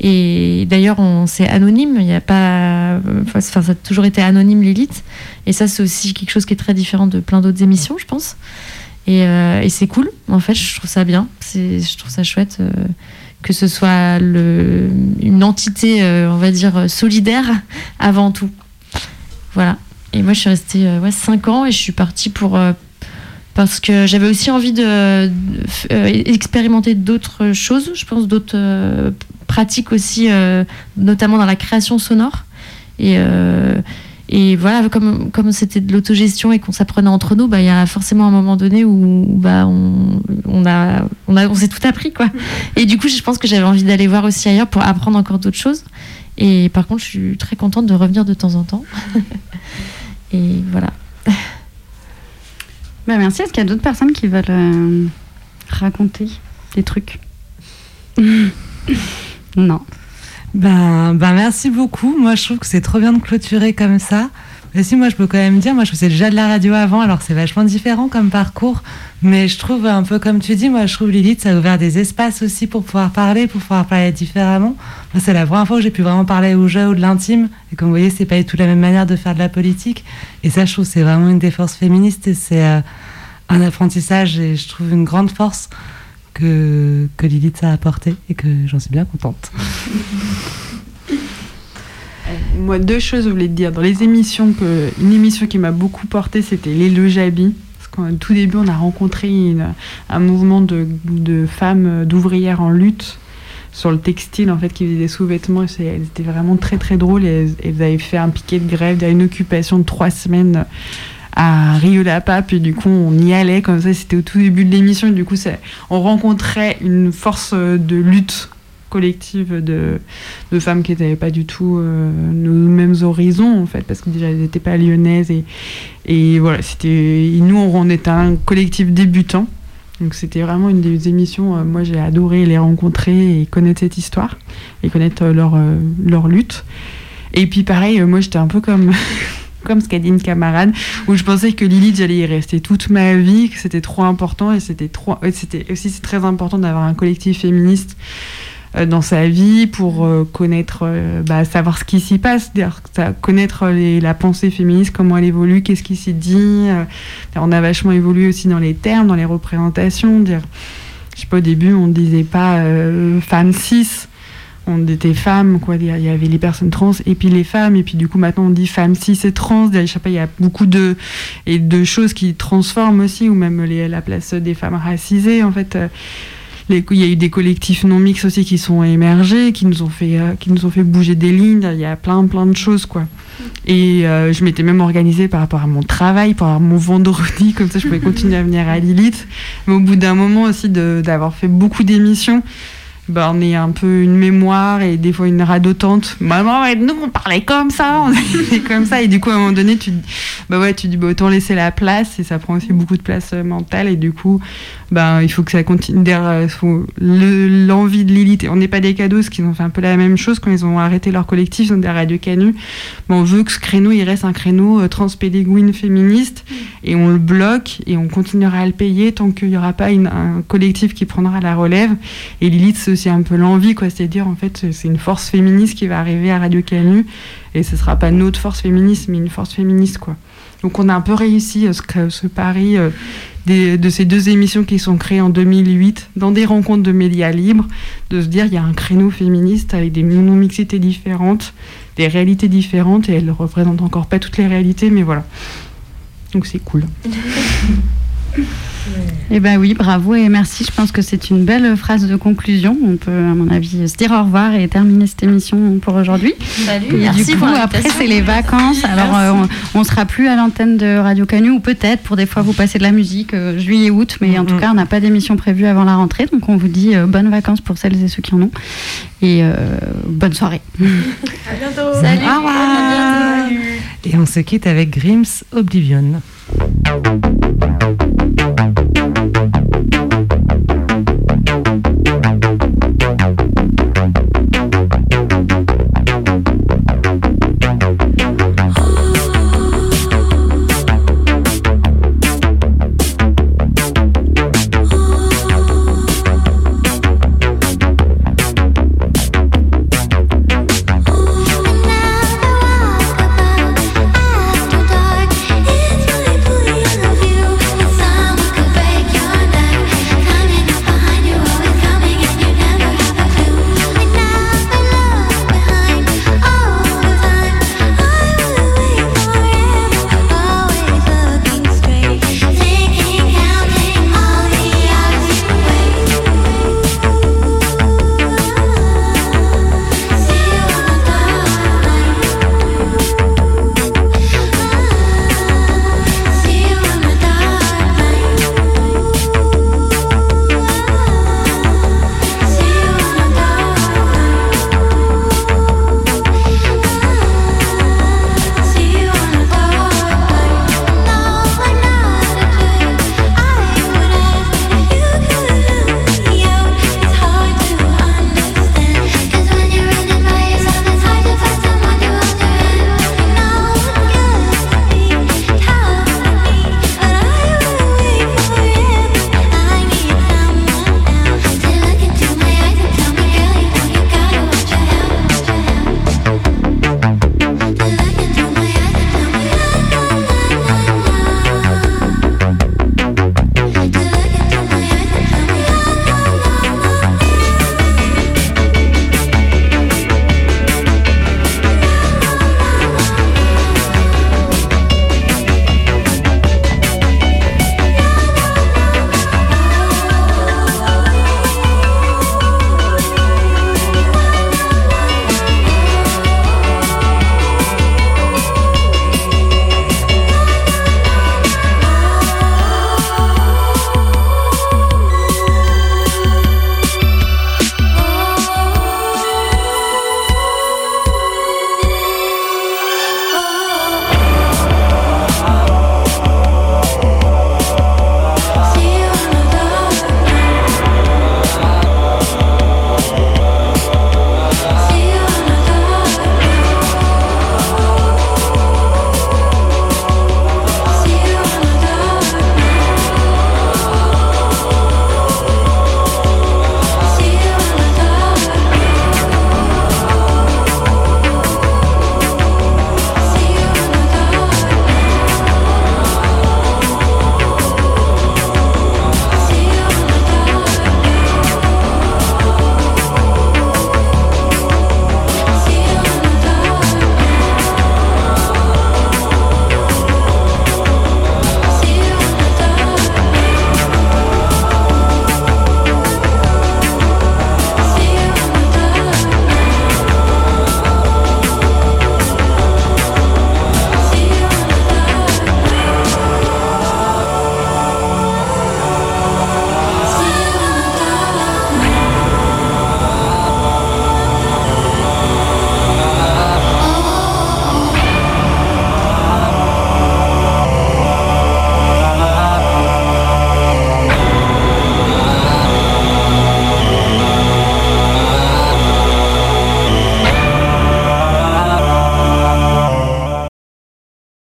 Et d'ailleurs, c'est anonyme, il a pas, ça a toujours été anonyme Lilith. Et ça, c'est aussi quelque chose qui est très différent de plein d'autres émissions, je pense. Et, euh, c'est cool, en fait, je trouve ça bien, je trouve ça chouette que ce soit une entité, euh, on va dire, solidaire avant tout. Voilà. Et moi, je suis restée euh, ouais, 5 ans et je suis partie pour. euh, parce que j'avais aussi envie de, d'autres choses, je pense, d'autres pratiques aussi, notamment dans la création sonore. Et, et voilà, comme comme c'était de l'autogestion et qu'on s'apprenait entre nous, bah, il y a forcément un moment donné où, bah, on, on, a, on, a, on s'est tout appris. Quoi. Et du coup, je pense que j'avais envie d'aller voir aussi ailleurs pour apprendre encore d'autres choses. Et par contre, je suis très contente de revenir de temps en temps. et voilà. Bah, merci. Est-ce qu'il y a d'autres personnes qui veulent euh, raconter des trucs? Non. Ben, ben merci beaucoup. Moi, je trouve que c'est trop bien de clôturer comme ça. Mais si, moi, je peux quand même dire, moi, je faisais déjà de la radio avant, alors c'est vachement différent comme parcours. Mais je trouve, un peu comme tu dis, moi, je trouve Lilith, ça a ouvert des espaces aussi pour pouvoir parler, pour pouvoir parler différemment. C'est la première fois que j'ai pu vraiment parler au jeu ou de l'intime. Et comme vous voyez, c'est pas du tout la même manière de faire de la politique. Et ça, je trouve, c'est vraiment une des forces féministes et c'est euh, un apprentissage et je trouve une grande force que, que Lilith a apporté et que j'en suis bien contente. Moi, deux choses, je voulais te dire. Dans les émissions, que, une émission qui m'a beaucoup portée, c'était Les Le Jabi. Parce qu'au tout début, on a rencontré un mouvement de, femmes, euh, d'ouvrières en lutte sur le textile, en fait, qui faisaient des sous-vêtements. Elles étaient vraiment très, très drôles. Et elles, elles avaient fait un piquet de grève, une occupation de trois semaines à Rio-la-Pape. Et du coup, on y allait comme ça. C'était au tout début de l'émission. Et du coup, on rencontrait une force euh, de lutte collective de, de femmes qui n'avaient pas du tout euh, nos mêmes horizons en fait parce que déjà elles n'étaient pas lyonnaises et, et voilà c'était nous on était un collectif débutant donc c'était vraiment une des émissions euh, moi j'ai adoré les rencontrer et connaître cette histoire et connaître leur, leur lutte et puis pareil moi j'étais un peu comme comme ce qu'a dit une camarade, où je pensais que Lilith, j'allais y rester toute ma vie, que c'était trop important, et c'était trop, c'était aussi c'est très important d'avoir un collectif féministe euh, dans sa vie pour euh, connaître, euh, bah, savoir ce qui s'y passe, connaître les- la pensée féministe, comment elle évolue, qu'est-ce qui s'y dit. on a vachement évolué aussi dans les termes, dans les représentations. Je sais pas, au début, on disait pas femme cis on était femmes, quoi. Il y avait les personnes trans et puis les femmes, et puis du coup maintenant on dit femmes cis et trans. Je sais pas, il y a beaucoup de et de choses qui transforment aussi, ou même les- la place des femmes racisées. En fait, euh, il y a eu des collectifs non mixtes aussi qui sont émergés, qui nous ont fait euh, qui nous ont fait bouger des lignes. Il y a plein plein de choses, quoi. Et euh, je m'étais même organisée par rapport à mon travail, pour avoir mon vendredi, comme ça je pouvais continuer à venir à Lilith. Mais au bout d'un moment aussi d'avoir fait beaucoup d'émissions, bah, on est un peu une mémoire et des fois une radotante. Maman, ouais, nous on parlait comme ça, on était comme ça. Et du coup, à un moment donné, tu, bah ouais, tu dis, bah, autant laisser la place et ça prend aussi beaucoup de place euh, mentale. Et du coup, bah, il faut que ça continue. Faut le- L'envie de Lilith, et on n'est pas des cadeaux, parce qu'ils ont fait un peu la même chose quand ils ont arrêté leur collectif, ils ont des Radio Canu. Bah, on veut que ce créneau, il reste un créneau euh, transpédéguine féministe et on le bloque et on continuera à le payer tant qu'il n'y aura pas un collectif qui prendra la relève. Et Lilith, c'est aussi un peu l'envie, quoi. C'est-à-dire, en fait, c'est une force féministe qui va arriver à Radio Canu et ce sera pas notre force féministe, mais une force féministe, quoi. Donc, on a un peu réussi euh, ce, ce pari euh, des- de ces deux émissions qui sont créées en 2008 dans des rencontres de médias libres, de se dire il y a un créneau féministe avec des non-mixités différentes, des réalités différentes et elles ne représentent encore pas toutes les réalités, mais voilà. Donc c'est cool. Eh ben oui, bravo et merci. Je pense que c'est une belle phrase de conclusion. On peut, à mon avis, se dire au revoir et terminer cette émission pour aujourd'hui. Salut, Et merci du coup, pour après, c'est les vacances. Alors, euh, on, on sera plus à l'antenne de Radio Canu ou peut-être pour des fois vous passer de la musique euh, juillet-août, mais en tout cas, on n'a pas d'émission prévue avant la rentrée. Donc, on vous dit euh, bonnes vacances pour celles et ceux qui en ont et euh, bonne soirée. À bientôt. Salut. Au revoir. Et on se quitte avec Grimm's Oblivion. Thank you.